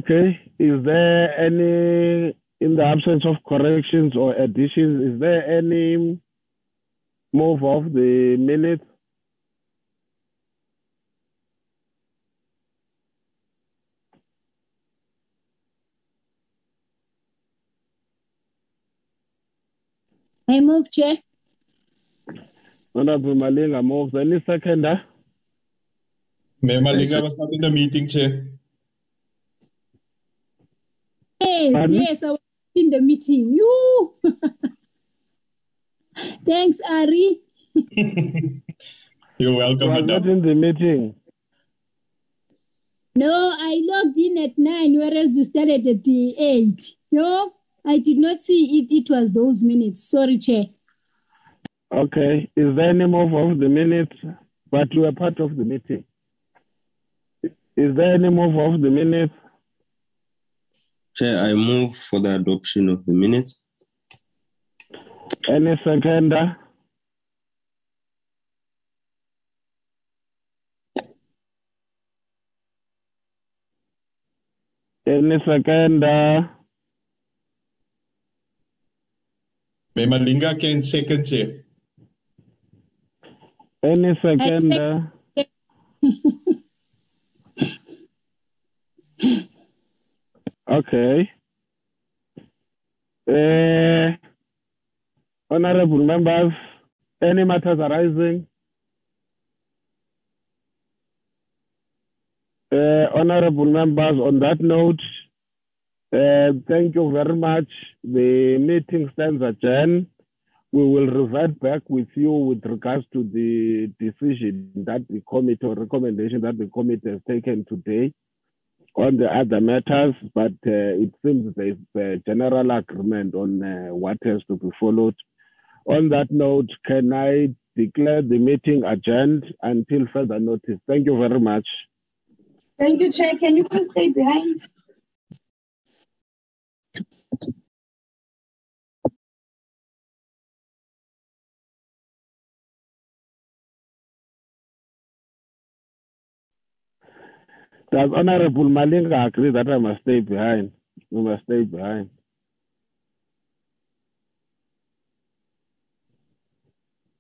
Speaker 1: Okay. Is there any, in the absence of corrections or additions, is there any move of the minutes?
Speaker 9: I move, Chair.
Speaker 1: Honorable Malinga moves. Any seconder?
Speaker 4: Mayor Malinga was not in the meeting, Chair.
Speaker 9: Yes,
Speaker 1: Pardon?
Speaker 9: yes, I was in the meeting. You. Thanks, Ari.
Speaker 4: You're welcome,
Speaker 1: You are not in the meeting.
Speaker 9: No, I logged in at nine, whereas you started at the eight. No, I did not see it. It was those minutes. Sorry, Chair.
Speaker 1: Okay. Is there any move of the minutes? But you are part of the meeting. Is there any move of the minutes?
Speaker 6: Chair, I move for the adoption of the minutes.
Speaker 1: Any seconder? Any seconder?
Speaker 4: Mayor Malinga can second, Chair.
Speaker 1: Any seconder? Okay. Uh, honorable members, any matters arising? Uh, honorable members, on that note, uh, thank you very much. The meeting stands adjourned. We will revert back with you with regards to the decision that the committee or recommendation that the committee has taken today on the other matters, but uh, it seems there's a general agreement on uh, what has to be followed. On that note, can I declare the meeting adjourned until further notice? Thank you very much.
Speaker 2: Thank you, Chair. Can you please stay behind?
Speaker 1: Does Honorable Malinga agree that I must stay behind? We must stay behind.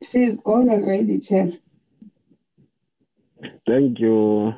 Speaker 2: She's gone already, Chair.
Speaker 1: Thank you.